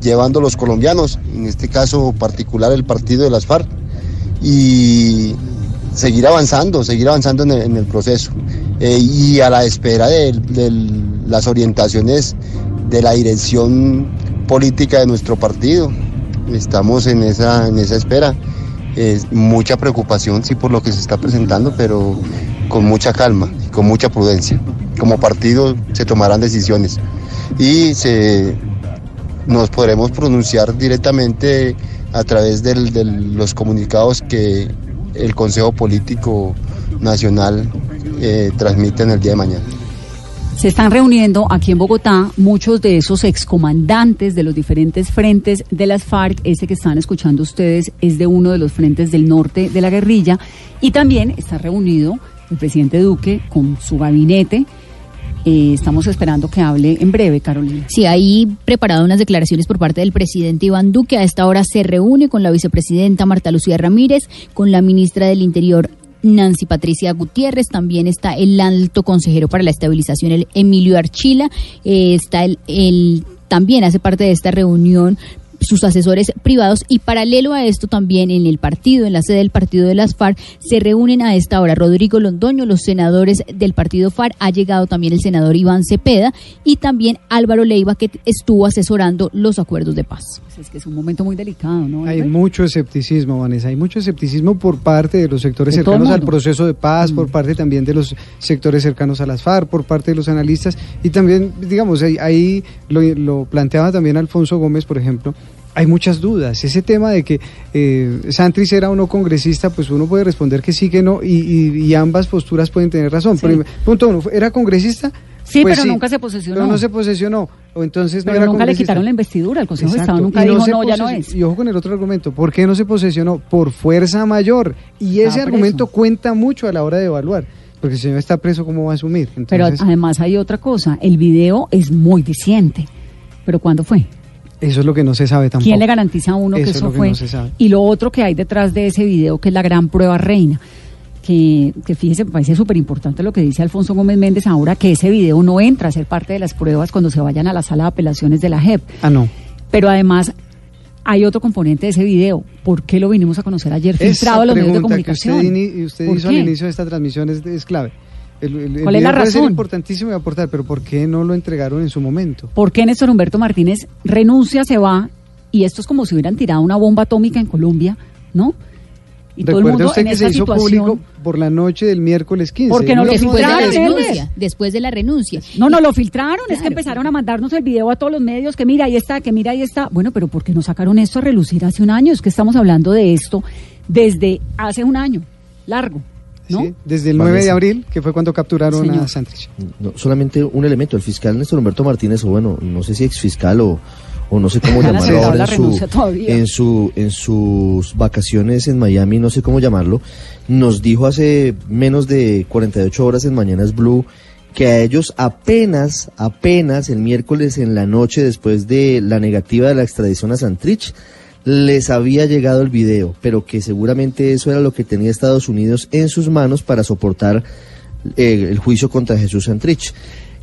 llevando los colombianos, en este caso particular el partido de las FARC, y seguir avanzando, seguir avanzando en el, proceso. Eh, y a la espera de las orientaciones de la dirección política de nuestro partido. Estamos en esa, en esa espera. Es mucha preocupación, sí, por lo que se está presentando, pero con mucha calma y con mucha prudencia. Como partido se tomarán decisiones y se, nos podremos pronunciar directamente a través de los comunicados que el Consejo Político Nacional eh, transmite en el día de mañana. Se están reuniendo aquí en Bogotá muchos de esos excomandantes de los diferentes frentes de las FARC. Ese que están escuchando ustedes es de uno de los frentes del norte de la guerrilla. Y también está reunido el presidente Duque con su gabinete. Eh, estamos esperando que hable en breve, Carolina. Sí, ahí preparado unas declaraciones por parte del presidente Iván Duque. A esta hora se reúne con la vicepresidenta Marta Lucía Ramírez, con la ministra del Interior Nancy Patricia Gutiérrez, también está el alto consejero para la estabilización, el Emilio Archila, eh, está el, el también hace parte de esta reunión sus asesores privados y paralelo a esto también en el partido, en la sede del partido de las FARC, se reúnen a esta hora Rodrigo Londoño, los senadores del partido FARC, ha llegado también el senador Iván Cepeda y también Álvaro Leiva que estuvo asesorando los acuerdos de paz. Pues es que es un momento muy delicado, ¿no? Hay mucho escepticismo, Vanessa, hay mucho escepticismo por parte de los sectores cercanos al proceso de paz, por mm. parte también de los sectores cercanos a las FARC, por parte de los analistas y también, digamos, ahí, lo, lo planteaba también Alfonso Gómez, por ejemplo, hay muchas dudas. Ese tema de que eh, era o no congresista, pues uno puede responder que sí, que no, y, ambas posturas pueden tener razón. punto uno, ¿era congresista? Sí, pues pero nunca se posesionó. Pero no se posesionó. O entonces pero nunca le quitaron la investidura. El Consejo de Estado nunca dijo, no, ya no es. Y ojo con el otro argumento. ¿Por qué no se posesionó? Por fuerza mayor. Y ese argumento cuenta mucho a la hora de evaluar. Porque si no está preso, ¿cómo va a asumir? pero además hay otra cosa. El video es muy diciente. ¿Pero cuándo fue? Eso es lo que no se sabe tampoco. ¿Quién le garantiza a uno que eso fue? Y lo otro que hay detrás de ese video, que es la gran prueba reina. Que, que fíjese, me parece súper importante lo que dice Alfonso Gómez Méndez ahora, que ese video no entra a ser parte de las pruebas cuando se vayan a la sala de apelaciones de la JEP. Ah, no. Pero además hay otro componente de ese video. ¿Por qué lo vinimos a conocer ayer filtrado a los medios de comunicación? Que usted, usted hizo al inicio de esta transmisión es clave. ¿Cuál es la razón? Es importantísimo aportar, pero ¿por qué no lo entregaron en su momento? ¿Por qué Néstor Humberto Martínez renuncia, se va? Y esto es como si hubieran tirado una bomba atómica en Colombia, ¿no? Y todo el mundo usted que se hizo público por la noche del miércoles 15. Porque no lo después filtraron. De la renuncia, después de la renuncia. No, no lo filtraron. Es que empezaron a mandarnos el video a todos los medios que mira, ahí está, que mira, ahí está. Bueno, pero ¿por qué no sacaron esto a relucir hace un año? Es que estamos hablando de esto desde hace un año, largo desde el 9 de abril, que fue cuando capturaron a Santrich. No, solamente un elemento, el fiscal Néstor Humberto Martínez, o bueno, no sé si exfiscal o, o no sé cómo llamarlo ahora en su, en, sus vacaciones en Miami, no sé cómo llamarlo, nos dijo hace menos de 48 horas en Mañanas Blue que a ellos apenas, apenas el miércoles en la noche después de la negativa de la extradición a Santrich, les había llegado el video, pero que seguramente eso era lo que tenía Estados Unidos en sus manos para soportar eh, el juicio contra Jesús Santrich.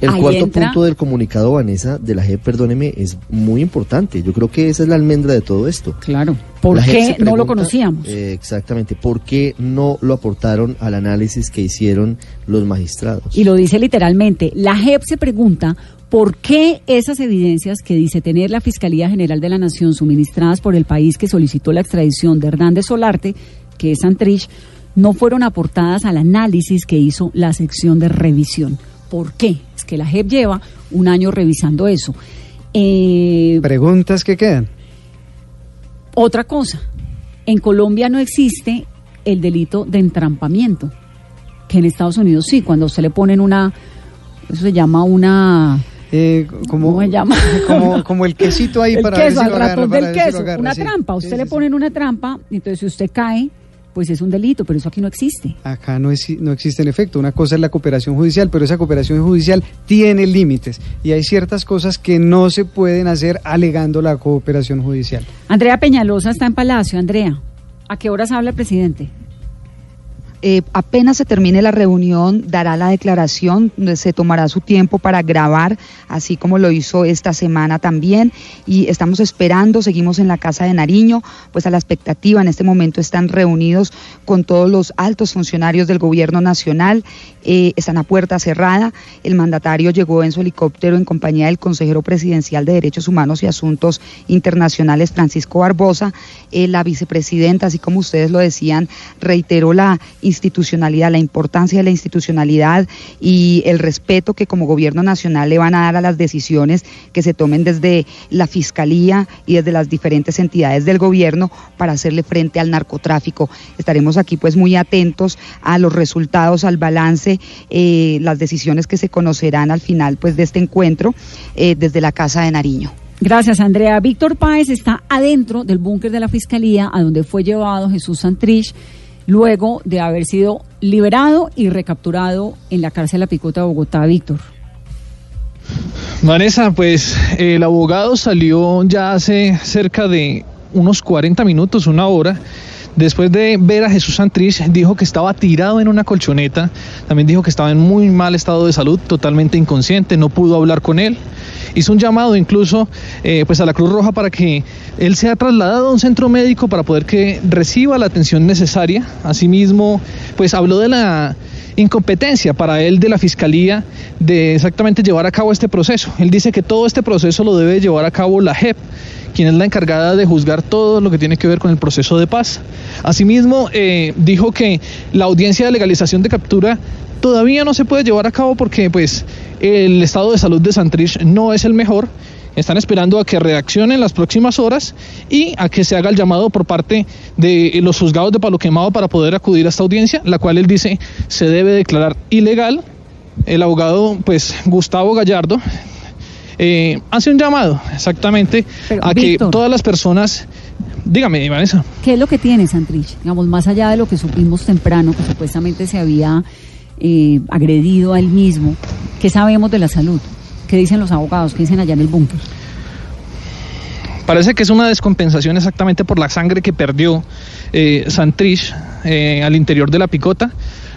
El cuarto punto del comunicado, Vanessa, de la JEP, perdóneme, es muy importante. Yo creo que esa es la almendra de todo esto. Claro. ¿Por qué no lo conocíamos? Eh, exactamente. ¿Por qué no lo aportaron al análisis que hicieron los magistrados? Y lo dice literalmente. La JEP se pregunta ¿Por qué esas evidencias que dice tener la Fiscalía General de la Nación suministradas por el país que solicitó la extradición de Hernández Solarte, que es Santrich, no fueron aportadas al análisis que hizo la sección de revisión? ¿Por qué? Que la JEP lleva un año revisando eso. Eh, Preguntas que quedan. Otra cosa, en Colombia no existe el delito de entrampamiento, que en Estados Unidos sí, cuando usted le ponen una, eso se llama una eh, como, ¿Cómo se llama? Como, el quesito ahí el para queso, ver del queso, una trampa. Usted le ponen una trampa, entonces si usted cae, pues es un delito, pero eso aquí no existe. Acá no, es, no existe en efecto. Una cosa es la cooperación judicial, pero esa cooperación judicial tiene límites y hay ciertas cosas que no se pueden hacer alegando la cooperación judicial. Andrea Peñalosa está en Palacio. Andrea, ¿a qué horas habla el presidente? Eh, apenas se termine la reunión, dará la declaración, se tomará su tiempo para grabar, así como lo hizo esta semana también. Y estamos esperando, seguimos en la Casa de Nariño, pues a la expectativa. En este momento están reunidos con todos los altos funcionarios del Gobierno Nacional, eh, están a puerta cerrada. El mandatario llegó en su helicóptero en compañía del consejero presidencial de Derechos Humanos y Asuntos Internacionales, Francisco Barbosa. Eh, la vicepresidenta, así como ustedes lo decían, reiteró la institucionalidad, la importancia de la institucionalidad y el respeto que como gobierno nacional le van a dar a las decisiones que se tomen desde la Fiscalía y desde las diferentes entidades del gobierno para hacerle frente al narcotráfico. Estaremos aquí pues muy atentos a los resultados, al balance, eh, las decisiones que se conocerán al final pues de este encuentro eh, desde la Casa de Nariño. Gracias, Andrea. Víctor Páez está adentro del búnker de la Fiscalía, a donde fue llevado Jesús Santrich, luego de haber sido liberado y recapturado en la cárcel La Picota de Bogotá. Víctor. Vanessa, pues el abogado salió ya hace cerca de unos 40 minutos, una hora. Después de ver a Jesús Santrich, dijo que estaba tirado en una colchoneta, también dijo que estaba en muy mal estado de salud, totalmente inconsciente, no pudo hablar con él. Hizo un llamado incluso eh, pues a la Cruz Roja para que él sea trasladado a un centro médico para poder que reciba la atención necesaria. Asimismo, pues habló de la incompetencia para él de la Fiscalía de exactamente llevar a cabo este proceso. Él dice que todo este proceso lo debe llevar a cabo la JEP, quien es la encargada de juzgar todo lo que tiene que ver con el proceso de paz. Asimismo, eh, dijo que la audiencia de legalización de captura todavía no se puede llevar a cabo porque pues el estado de salud de Santrich no es el mejor. Están esperando a que reaccione en las próximas horas y a que se haga el llamado por parte de los juzgados de Palo Quemado para poder acudir a esta audiencia, la cual él dice se debe declarar ilegal. El abogado, pues Gustavo Gallardo, eh, hace un llamado exactamente a que todas las personas Dígame, Vanessa. ¿Qué es lo que tiene Santrich? Digamos, más allá de lo que supimos temprano, que supuestamente se había eh, agredido a él mismo, ¿qué sabemos de la salud? ¿Qué dicen los abogados? ¿Qué dicen allá en el búnker? Parece que es una descompensación exactamente por la sangre que perdió eh, Santrich eh, al interior de la picota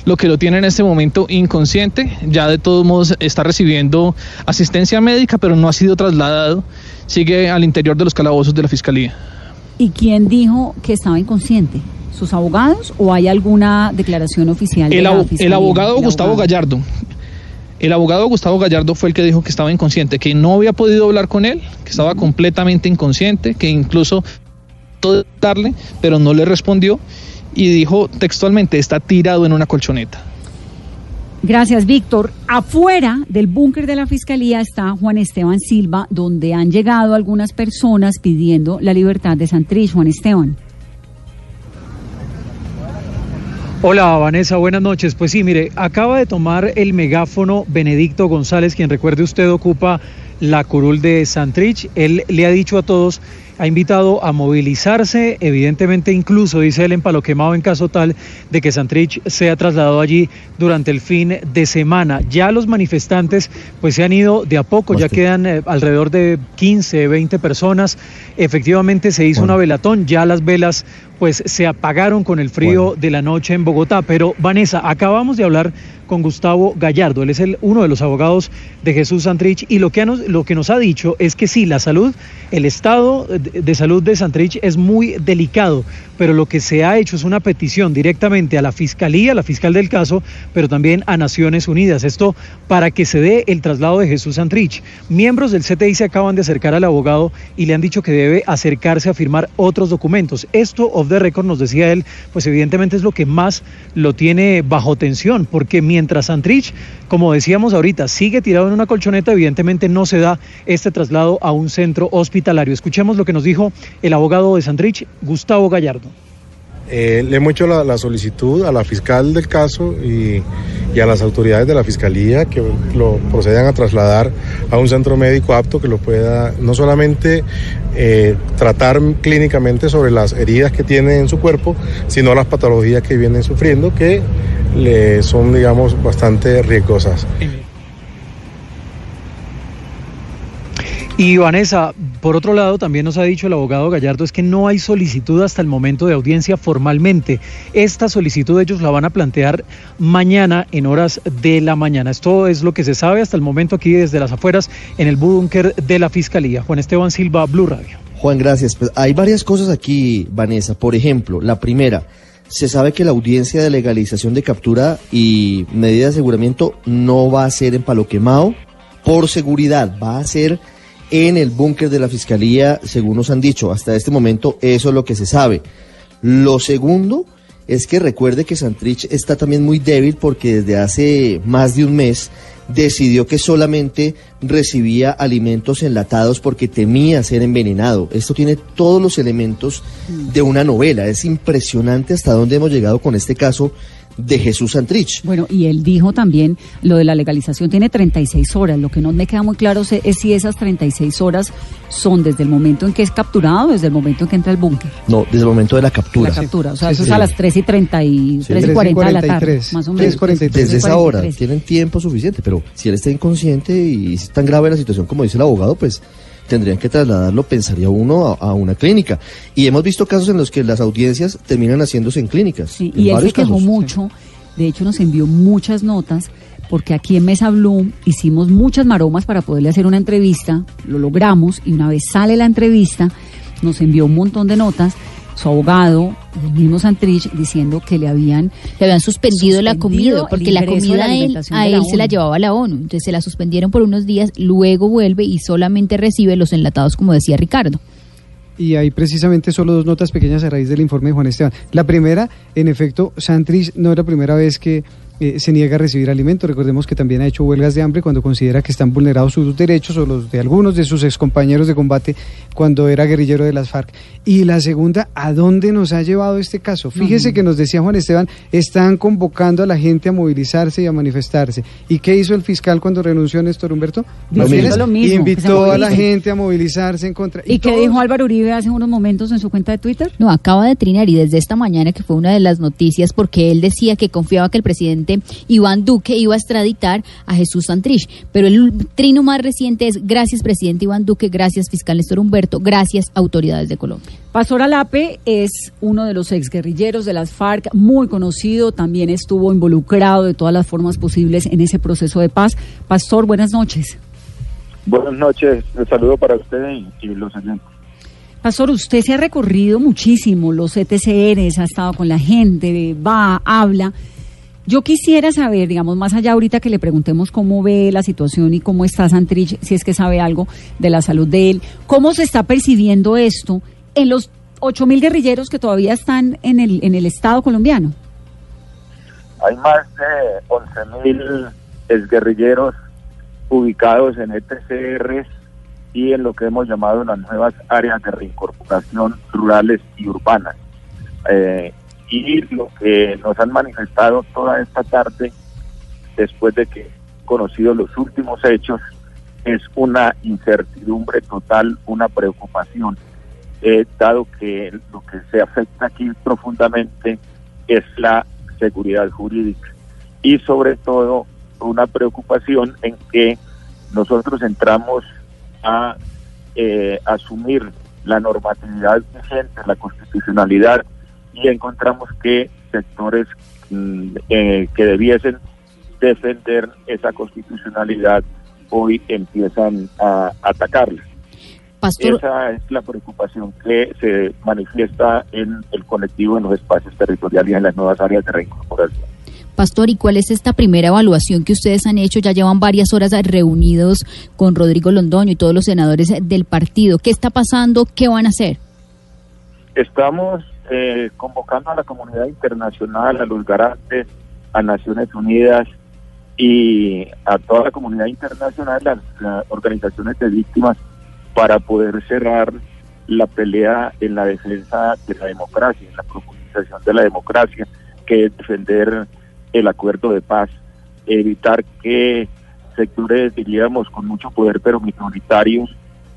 lo que lo tiene en este momento inconsciente. Ya de todos modos está recibiendo asistencia médica, pero no ha sido trasladado. Sigue al interior de los calabozos de la fiscalía. ¿Y quién dijo que estaba inconsciente? ¿Sus abogados o hay alguna declaración oficial? De el, la el abogado Gustavo Gallardo. El abogado Gustavo Gallardo fue el que dijo que estaba inconsciente, que no había podido hablar con él, que estaba completamente inconsciente, que incluso darle, pero no le respondió y dijo textualmente, está tirado en una colchoneta. Gracias, Víctor. Afuera del búnker de la Fiscalía está Juan Esteban Silva, donde han llegado algunas personas pidiendo la libertad de Santrich. Juan Esteban. Hola Vanessa, buenas noches. Pues sí, mire, acaba de tomar el megáfono Benedicto González, quien recuerde usted ocupa la curul de Santrich. Él le ha dicho a todos ha invitado a movilizarse, evidentemente incluso, dice él, en Palo Quemado en caso tal de que Santrich sea trasladado allí durante el fin de semana. Ya los manifestantes pues se han ido de a poco, ya quedan eh, alrededor de 15, 20 personas. Efectivamente se hizo una velatón, ya las velas pues se apagaron con el frío de la noche en Bogotá. Pero Vanessa, acabamos de hablar con Gustavo Gallardo. Él es el, uno de los abogados de Jesús Santrich y lo que, nos, lo que nos ha dicho es que sí, la salud, el estado de, salud de Santrich es muy delicado, pero lo que se ha hecho es una petición directamente a la Fiscalía, a la fiscal del caso, pero también a Naciones Unidas. Esto para que se dé el traslado de Jesús Santrich. Miembros del CTI se acaban de acercar al abogado y le han dicho que debe acercarse a firmar otros documentos. Esto, off the record, nos decía él, pues evidentemente es lo que más lo tiene bajo tensión, porque mientras Santrich, como decíamos ahorita, sigue tirado en una colchoneta, evidentemente no se da este traslado a un centro hospitalario. Escuchemos lo que nos dijo el abogado de Santrich, Gustavo Gallardo. Eh, le hemos hecho la, solicitud a la fiscal del caso y, a las autoridades de la fiscalía que lo procedan a trasladar a un centro médico apto que lo pueda no solamente eh, tratar clínicamente sobre las heridas que tiene en su cuerpo, sino las patologías que vienen sufriendo que le son, digamos, bastante riesgosas. Y Vanessa, por otro lado, también nos ha dicho el abogado Gallardo, es que no hay solicitud hasta el momento de audiencia formalmente. Esta solicitud ellos la van a plantear mañana en horas de la mañana. Esto es lo que se sabe hasta el momento aquí desde las afueras en el búnker de la Fiscalía. Juan Esteban Silva, Blue Radio. Juan, gracias. Pues hay varias cosas aquí, Vanessa. Por ejemplo, la primera, se sabe que la audiencia de legalización de captura y medida de aseguramiento no va a ser en Palo Quemado por seguridad, va a ser en el búnker de la fiscalía, según nos han dicho. Hasta este momento eso es lo que se sabe. Lo segundo es que recuerde que Santrich está también muy débil porque desde hace más de un mes decidió que solamente recibía alimentos enlatados porque temía ser envenenado. Esto tiene todos los elementos de una novela. Es impresionante hasta dónde hemos llegado con este caso de Jesús Santrich. Bueno, y él dijo también lo de la legalización tiene 36 horas. Lo que no me queda muy claro es es si esas 36 horas son desde el momento en que es capturado o desde el momento en que entra al búnker. No, desde el momento de la captura. La captura, o sea, eso es a las 3 y 30 y, 3 y 40 de la tarde, más o menos. Desde esa hora tienen tiempo suficiente, pero si él está inconsciente y es tan grave la situación como dice el abogado, pues tendrían que trasladarlo, pensaría uno, a, a una clínica. Y hemos visto casos en los que las audiencias terminan haciéndose en clínicas. Sí, en y él se quejó casos. mucho, de hecho nos envió muchas notas, porque aquí en Mesa Blue hicimos muchas maromas para poderle hacer una entrevista, lo logramos, y una vez sale la entrevista, nos envió un montón de notas, su abogado, el mismo Santrich, diciendo que le habían... Le habían suspendido, la comida, porque la comida la a él, a se la llevaba la ONU. Entonces se la suspendieron por unos días, luego vuelve y solamente recibe los enlatados, como decía Ricardo. Y hay precisamente solo dos notas pequeñas a raíz del informe de Juan Esteban. La primera, en efecto, Santrich no es la primera vez que eh, se niega a recibir alimentos. Recordemos que también ha hecho huelgas de hambre cuando considera que están vulnerados sus derechos o los de algunos de sus excompañeros de combate cuando era guerrillero de las FARC. Y la segunda, ¿a dónde nos ha llevado este caso? Fíjese que nos decía Juan Esteban, están convocando a la gente a movilizarse y a manifestarse. ¿Y qué hizo el fiscal cuando renunció Néstor Humberto? Invitó a la gente a movilizarse en contra. ¿Y qué dijo Álvaro Uribe hace unos momentos en su cuenta de Twitter? No, acaba de trinar y desde esta mañana que fue una de las noticias porque él decía que confiaba que el presidente Iván Duque iba a extraditar a Jesús Santrich. Pero el trino más reciente es gracias presidente Iván Duque, gracias fiscal Néstor Humberto, gracias autoridades de Colombia. Pastor Alape es uno de los exguerrilleros de las FARC, muy conocido, también estuvo involucrado de todas las formas posibles en ese proceso de paz. Pastor, buenas noches. Buenas noches, un saludo para usted y, y los oyentes. Pastor, usted se ha recorrido muchísimo los ETCRs, ha estado con la gente, va, habla. Yo quisiera saber, digamos, más allá ahorita que le preguntemos cómo ve la situación y cómo está Santrich, si es que sabe algo de la salud de él, cómo se está percibiendo esto en los 8 mil guerrilleros que todavía están en el, en el Estado colombiano. Hay más de 11.000 exguerrilleros ubicados en ETCRs y en lo que hemos llamado las nuevas áreas de reincorporación rurales y urbanas. Eh, y lo que nos han manifestado toda esta tarde, después de que he conocido los últimos hechos, es una incertidumbre total, una preocupación, eh, dado que lo que se afecta aquí profundamente es la seguridad jurídica. Y sobre todo una preocupación en que nosotros entramos a eh, asumir la normatividad vigente, la constitucionalidad y encontramos que sectores mm, eh, que debiesen defender esa constitucionalidad hoy empiezan a atacarla. Pastor, Esa es la preocupación que se manifiesta en el colectivo en los espacios territoriales y en las nuevas áreas de reincorporación. Pastor, ¿y cuál es esta primera evaluación que ustedes han hecho? Ya llevan varias horas reunidos con Rodrigo Londoño y todos los senadores del partido. ¿Qué está pasando? ¿Qué van a hacer? Estamos eh, convocando a la comunidad internacional, a los garantes, a Naciones Unidas y a toda la comunidad internacional, las organizaciones de víctimas, para poder cerrar la pelea en la defensa de la democracia, en la profundización de la democracia, que es defender el acuerdo de paz, evitar que sectores, diríamos, con mucho poder pero minoritarios,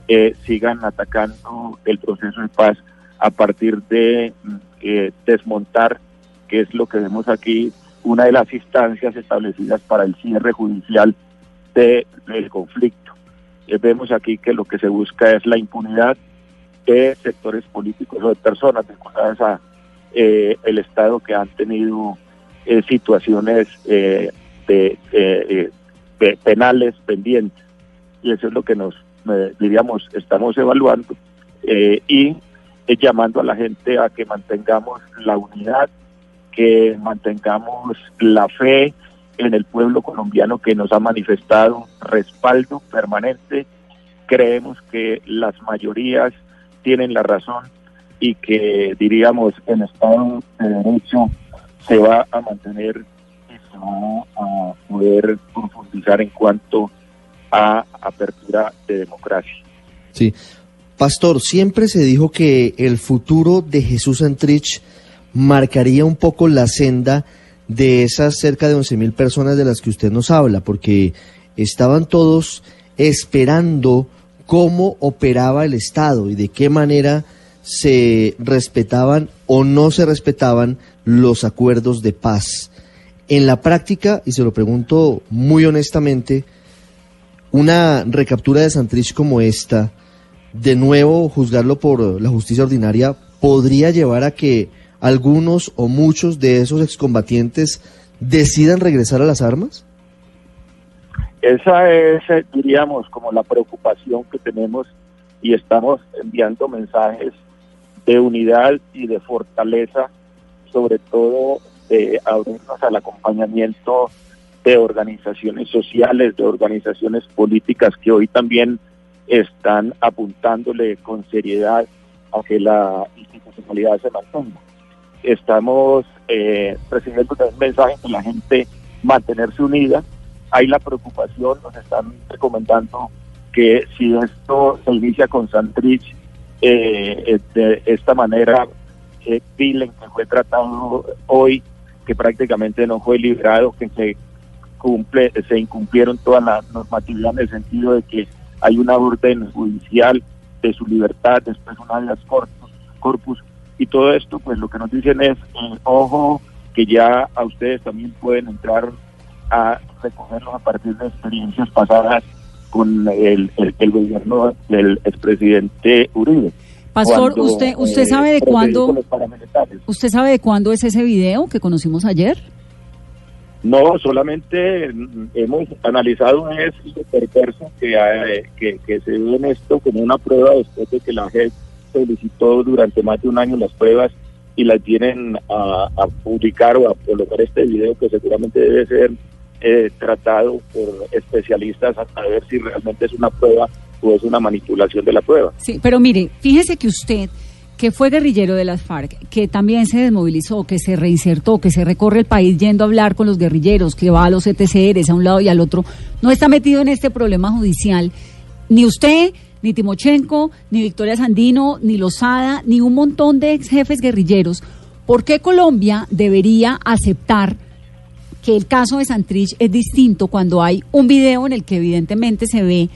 eh, sigan atacando el proceso de paz a partir de eh, desmontar, que es lo que vemos aquí, una de las instancias establecidas para el cierre judicial de- del conflicto. Eh, vemos aquí que lo que se busca es la impunidad de sectores políticos o de personas vinculadas a eh, el Estado que han tenido eh, situaciones eh, de, de penales pendientes. Y eso es lo que nos, diríamos, estamos evaluando y eh, llamando a la gente a que mantengamos la unidad, que mantengamos la fe en el pueblo colombiano que nos ha manifestado respaldo permanente. Creemos que las mayorías tienen la razón y que diríamos el Estado de Derecho se va a mantener y se va a poder profundizar en cuanto a apertura de democracia. Sí. Pastor, siempre se dijo que el futuro de Jesús Santrich marcaría un poco la senda de esas cerca de 11 mil personas de las que usted nos habla, porque estaban todos esperando cómo operaba el Estado y de qué manera se respetaban o no se respetaban los acuerdos de paz. En la práctica, y se lo pregunto muy honestamente, una recaptura de Santrich como esta, de nuevo juzgarlo por la justicia ordinaria, podría llevar a que algunos o muchos de esos excombatientes decidan regresar a las armas? Esa es, eh, diríamos, como la preocupación que tenemos y estamos enviando mensajes de unidad y de fortaleza, sobre todo de abrirnos al acompañamiento de organizaciones sociales, de organizaciones políticas que hoy también están apuntándole con seriedad a que la institucionalidad se mantenga. Estamos eh, recibiendo un mensaje de la gente mantenerse unida. Hay la preocupación, nos están recomendando que si esto se inicia con Santrich, eh, de esta manera, eh, que fue tratado hoy, que prácticamente no fue liberado, que se cumple, se incumplieron todas las normatividad en el sentido de que hay una orden judicial de su libertad, después una de las corpus, corpus y todo esto, pues lo que nos dicen es, eh, ojo, que ya a ustedes también pueden entrar a recogerlos a partir de experiencias pasadas con el, el, gobierno del expresidente Uribe. Pastor, usted usted eh, sabe de cuándo usted sabe de cuándo es ese video que conocimos ayer. No, solamente hemos analizado es perverso que, que, se ve en esto como una prueba después de que la JEP solicitó durante más de un año las pruebas y las tienen a, publicar o a colocar este video que seguramente debe ser eh, tratado por especialistas a, ver si realmente es una prueba o es una manipulación de la prueba. Sí, pero mire, fíjese que usted que fue guerrillero de las FARC, que también se desmovilizó, que se reinsertó, que se recorre el país yendo a hablar con los guerrilleros, que va a los ETCRs a un lado y al otro, no está metido en este problema judicial. Ni usted, ni Timochenko, ni Victoria Sandino, ni Lozada, ni un montón de ex jefes guerrilleros. ¿Por qué Colombia debería aceptar que el caso de Santrich es distinto cuando hay un video en el que evidentemente se ve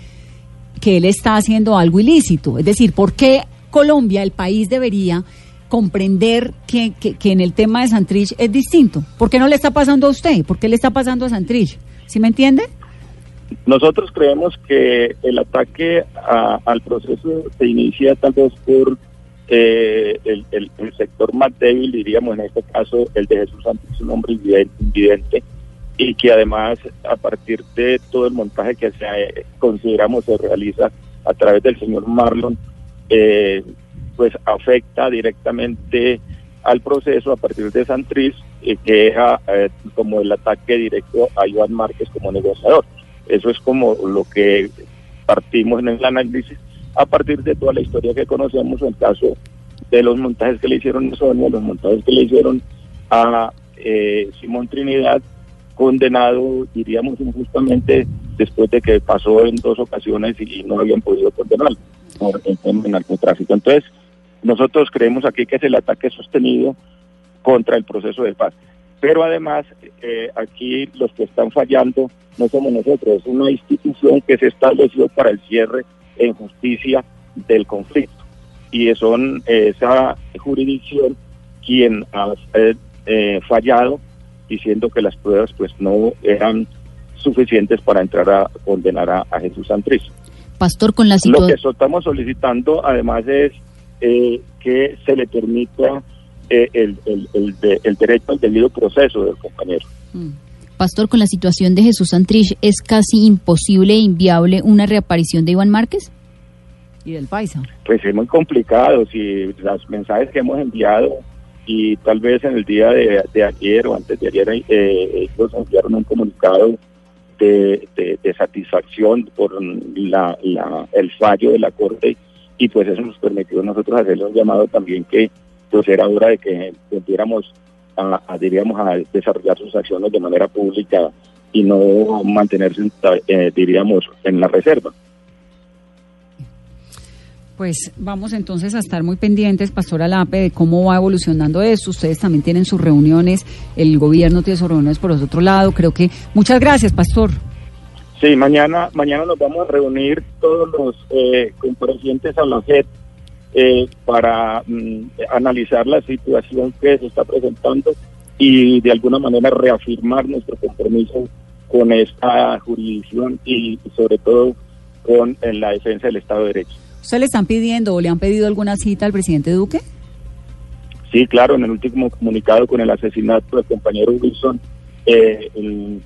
que él está haciendo algo ilícito? Es decir, ¿por qué Colombia, el país, debería comprender que, que, en el tema de Santrich es distinto. ¿Por qué no le está pasando a usted? ¿Por qué le está pasando a Santrich? ¿Sí me entiende? Nosotros creemos que el ataque al proceso se inicia tal vez por eh, el, el, sector más débil, diríamos en este caso el de Jesús Santrich, un hombre invidente, y que además a partir de todo el montaje que se, eh, consideramos se realiza a través del señor Marlon, eh, pues afecta directamente al proceso a partir de Santriz, eh, que deja eh, como el ataque directo a Iván Márquez como negociador. Eso es como lo que partimos en el análisis a partir de toda la historia que conocemos, el caso de los montajes que le hicieron a Sonia, los montajes que le hicieron a eh, Simón Trinidad, condenado, diríamos injustamente, después de que pasó en dos ocasiones y no habían podido condenarlo por el tema del narcotráfico. Entonces, nosotros creemos aquí que es el ataque sostenido contra el proceso de paz. Pero además, eh, aquí los que están fallando no somos nosotros, es una institución que se estableció para el cierre en justicia del conflicto. Y son eh, esa jurisdicción quien ha eh, fallado diciendo que las pruebas pues no eran suficientes para entrar a condenar a, Jesús Santriz. Pastor, con la Lo que estamos solicitando además es eh, que se le permita eh, el, el, derecho al debido proceso del compañero. Mm. Pastor, con la situación de Jesús Santrich, ¿es casi imposible e inviable una reaparición de Iván Márquez? ¿Y del Paisa? Pues es muy complicado. Si los mensajes que hemos enviado y tal vez en el día de, ayer o antes de ayer eh, ellos enviaron un comunicado de, satisfacción por la, el fallo de la Corte y pues eso nos permitió a nosotros hacerle un llamado también que pues era hora de que volviéramos a, a, diríamos, a desarrollar sus acciones de manera pública y no mantenerse, eh, diríamos, en la reserva. Pues vamos entonces a estar muy pendientes, Pastor Alape, de cómo va evolucionando esto. Ustedes también tienen sus reuniones, el gobierno tiene sus reuniones por otro lado. Creo que muchas gracias, Pastor. Sí, mañana, mañana nos vamos a reunir todos los eh, comparecientes a la JEP eh, para mm, analizar la situación que se está presentando y de alguna manera reafirmar nuestro compromiso con esta jurisdicción y sobre todo con la defensa del Estado de Derecho. ¿Usted le están pidiendo o le han pedido alguna cita al presidente Duque? Sí, claro, en el último comunicado con el asesinato del compañero Wilson, eh,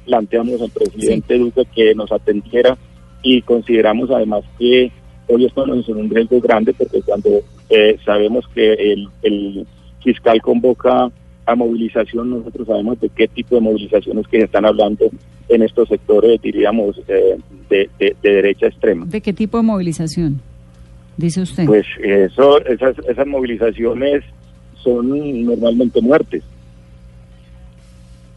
planteamos al presidente Duque que nos atendiera y consideramos además que hoy estamos en un riesgo grande porque cuando eh, sabemos que el, el fiscal convoca a movilización, nosotros sabemos de qué tipo de movilizaciones que se están hablando en estos sectores, diríamos, eh, de, de, de, derecha extrema. ¿De qué tipo de movilización? Dice usted. Pues eso, esas, esas movilizaciones son normalmente muertes.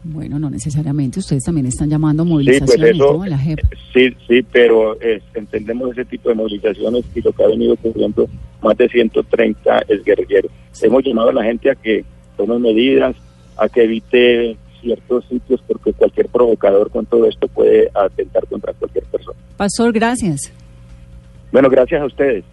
Bueno, no necesariamente. Ustedes también están llamando movilizaciones sí, pues la JEP. Sí, sí, pero es, entendemos ese tipo de movilizaciones y lo que ha venido ocurriendo, más de 130 es guerrillero. Hemos llamado a la gente a que tome medidas, a que evite ciertos sitios porque cualquier provocador con todo esto puede atentar contra cualquier persona. Pastor, gracias. Bueno, gracias a ustedes.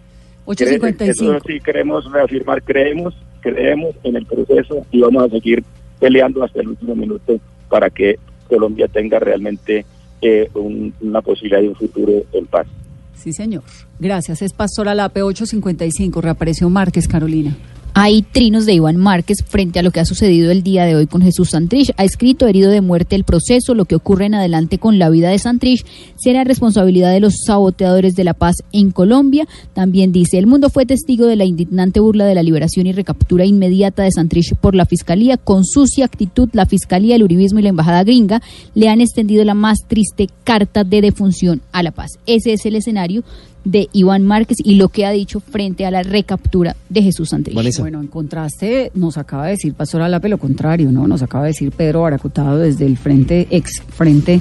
8.55. Eso sí queremos reafirmar, creemos, creemos en el proceso y vamos a seguir peleando hasta el último minuto para que Colombia tenga realmente eh, un, una posibilidad de un futuro en paz. Sí, señor. Gracias. Es Pastor Alape 855. Reapareció Márquez, Carolina. Hay trinos de Iván Márquez frente a lo que ha sucedido el día de hoy con Jesús Santrich. Ha escrito herido de muerte el proceso, lo que ocurre en adelante con la vida de Santrich será responsabilidad de los saboteadores de la paz en Colombia. También dice, el mundo fue testigo de la indignante burla de la liberación y recaptura inmediata de Santrich por la Fiscalía. Con sucia actitud, la Fiscalía, el Uribismo y la Embajada gringa le han extendido la más triste carta de defunción a la paz. Ese es el escenario de Iván Márquez y lo que ha dicho frente a la recaptura de Jesús Santrich. Vanessa. Bueno, en contraste, nos acaba de decir Pastor Alape lo contrario, ¿no? Nos acaba de decir Pedro Baracutado desde el frente, ex frente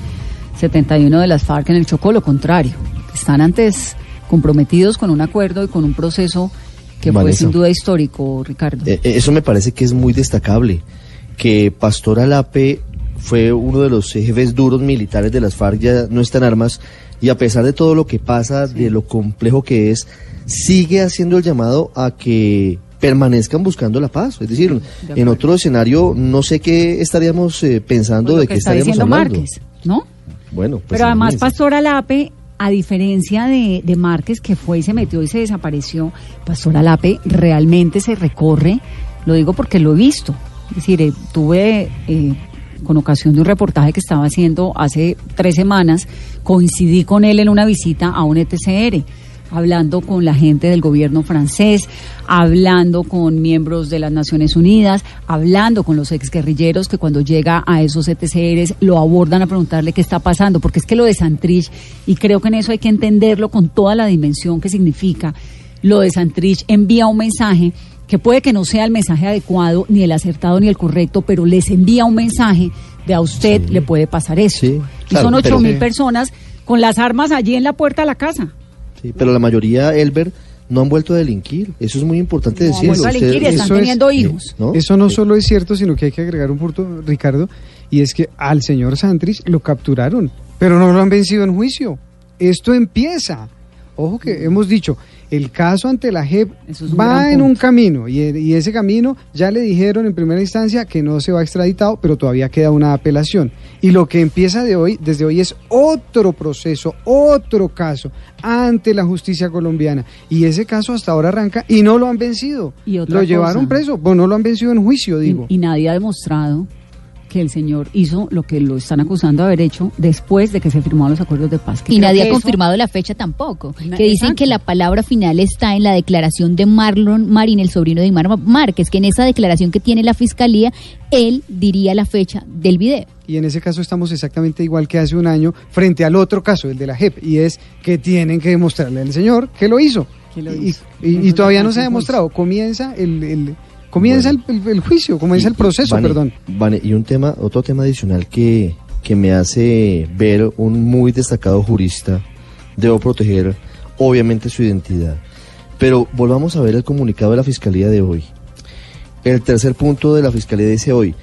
71 de las FARC en el Chocó, lo contrario. Están antes comprometidos con un acuerdo y con un proceso que Vanessa. fue sin duda histórico, Ricardo. Eh, eso me parece que es muy destacable, que Pastor Alape fue uno de los jefes duros militares de las FARC, ya no está en armas, y a pesar de todo lo que pasa, de lo complejo que es, sigue haciendo el llamado a que permanezcan buscando la paz. Es decir, en otro escenario no sé qué estaríamos eh, pensando Pues de que qué está estaríamos diciendo hablando. Márquez, ¿no? Bueno, pues Pero además, imagínense. Pastor Alape, a diferencia de, de Márquez, que fue y se metió y se desapareció, Pastor Alape realmente se recorre, lo digo porque lo he visto. Es decir, eh, tuve eh, con ocasión de un reportaje que estaba haciendo hace tres semanas, coincidí con él en una visita a un ETCR hablando con la gente del gobierno francés, hablando con miembros de las Naciones Unidas, hablando con los exguerrilleros que cuando llega a esos ETCRs lo abordan a preguntarle qué está pasando, porque es que lo de Santrich, y creo que en eso hay que entenderlo con toda la dimensión que significa, lo de Santrich envía un mensaje que puede que no sea el mensaje adecuado, ni el acertado, ni el correcto, pero les envía un mensaje de a usted le puede pasar eso. y claro, son ocho mil personas con las armas allí en la puerta de la casa. Sí, pero la mayoría, Elber, no han vuelto a delinquir. Eso es muy importante No han decirlo. vuelto a delinquir y están teniendo hijos. ¿no? Eso no solo es cierto, sino que hay que agregar un punto, Ricardo, y es que al señor Santrich lo capturaron, pero no lo han vencido en juicio. Esto empieza. Ojo que hemos dicho, el caso ante la JEP va en un camino y, y ese camino ya le dijeron en primera instancia que no se va extraditado, pero todavía queda una apelación. Y lo que empieza de hoy, desde hoy es otro proceso, otro caso ante la justicia colombiana. Y ese caso hasta ahora arranca y no lo han vencido. Y lo llevaron preso, pues no lo han vencido en juicio, digo. Y, y nadie ha demostrado que el señor hizo lo que lo están acusando de haber hecho después de que se firmaron los acuerdos de paz. que Y nadie ha eso- confirmado la fecha tampoco. Na- Que dicen exacto. que la palabra final está en la declaración de Marlon Marín, el sobrino de Imar Márquez, que en esa declaración que tiene la fiscalía, él diría la fecha del video. Y en ese caso estamos exactamente igual que hace un año frente al otro caso, el de la JEP, y es que tienen que demostrarle al señor que lo hizo. Y, y- y todavía no se ha demostrado. Comienza el, el- comienza el, el- el juicio, comienza el proceso, Vane, perdón. Vane, y un tema, otro tema adicional que, que me hace ver un muy destacado jurista, debo proteger obviamente su identidad. Pero volvamos a ver el comunicado de la Fiscalía de hoy. El tercer punto de la Fiscalía dice hoy,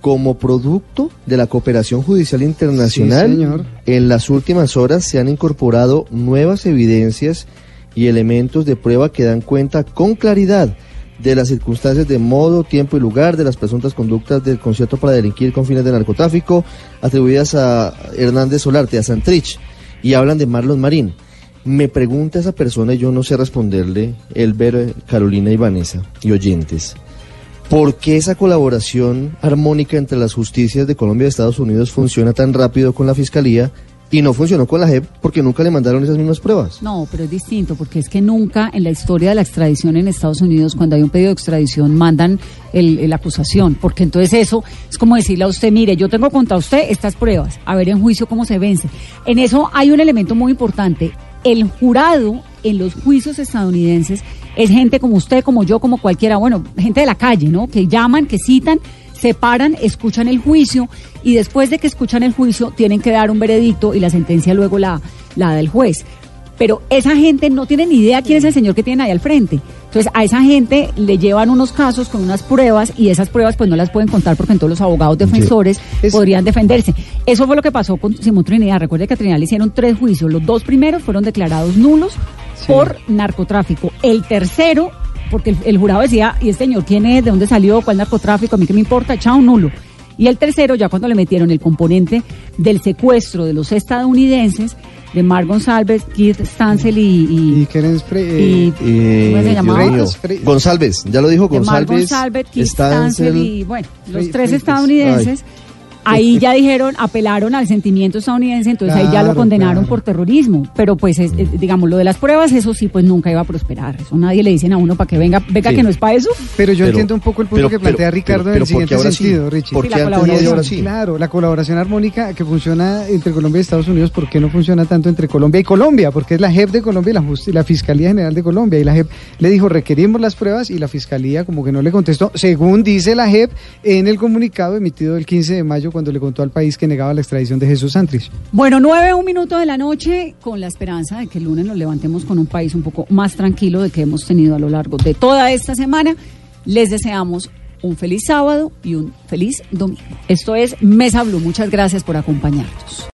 como producto de la cooperación judicial internacional, Sí, señor. en las últimas horas se han incorporado nuevas evidencias y elementos de prueba que dan cuenta con claridad de las circunstancias de modo, tiempo y lugar de las presuntas conductas del concierto para delinquir con fines de narcotráfico atribuidas a Hernández Solarte, a Santrich, y hablan de Marlon Marín. Me pregunta esa persona y yo no sé responderle, Elber, Carolina y Vanessa, y oyentes. ¿Por qué esa colaboración armónica entre las justicias de Colombia y Estados Unidos funciona tan rápido con la Fiscalía y no funcionó con la JEP porque nunca le mandaron esas mismas pruebas? No, pero es distinto, porque es que nunca en la historia de la extradición en Estados Unidos, cuando hay un pedido de extradición, mandan la acusación, porque entonces eso es como decirle a usted, mire, yo tengo contra usted estas pruebas, a ver en juicio cómo se vence. En eso hay un elemento muy importante. El jurado en los juicios estadounidenses es gente como usted, como yo, como cualquiera, bueno, gente de la calle, ¿no? Que llaman, que citan, se paran, escuchan el juicio y después de que escuchan el juicio tienen que dar un veredicto y la sentencia luego la, la da el juez. Pero esa gente no tiene ni idea quién es el señor que tiene ahí al frente. Entonces a esa gente le llevan unos casos con unas pruebas y esas pruebas pues no las pueden contar porque entonces los abogados defensores podrían defenderse. Eso fue lo que pasó con Simón Trinidad. Recuerde que a Trinidad le hicieron tres juicios. Los dos primeros fueron declarados nulos por narcotráfico. El tercero, porque el, el jurado decía, ¿y este señor quién es? ¿De dónde salió? ¿Cuál narcotráfico? A mí qué me importa, chao, nulo. Y el tercero, ya cuando le metieron el componente del secuestro de los estadounidenses, de Mark González, Keith Stansel y... y, Y Keren Spre- y- Eh, ¿Cómo se llamaba? González, ya lo dijo de Mark González, González, Keith Stansel y, bueno, los tres estadounidenses. Ahí ya dijeron, apelaron al sentimiento estadounidense, entonces ahí ya lo condenaron claro. por terrorismo. Pero pues, es- es- digamos, lo de las pruebas, eso sí, pues nunca iba a prosperar. Eso nadie le dicen a uno para que venga, venga Sí. que no es para eso. Pero yo Pero- entiendo un poco el punto pero- que plantea pero- Ricardo pero- en el pero ¿por qué siguiente ahora sí? sentido, Richie. ¿Por Sí, qué la colaboración. ahora sí? Claro, la colaboración armónica que funciona entre Colombia y Estados Unidos, ¿por qué no funciona tanto entre Colombia y Colombia? Porque es la JEP de Colombia y la, la Fiscalía General de Colombia. Y la JEP le dijo, requerimos las pruebas y la Fiscalía como que no le contestó, según dice la JEP en el comunicado emitido el 15 de mayo cuando le contó al país que negaba la extradición de Jesús Santrich. Bueno, nueve, un minuto de la noche, con la esperanza de que el lunes nos levantemos con un país un poco más tranquilo de que hemos tenido a lo largo de toda esta semana. Les deseamos un feliz sábado y un feliz domingo. Esto es Mesa Blue. Muchas gracias por acompañarnos.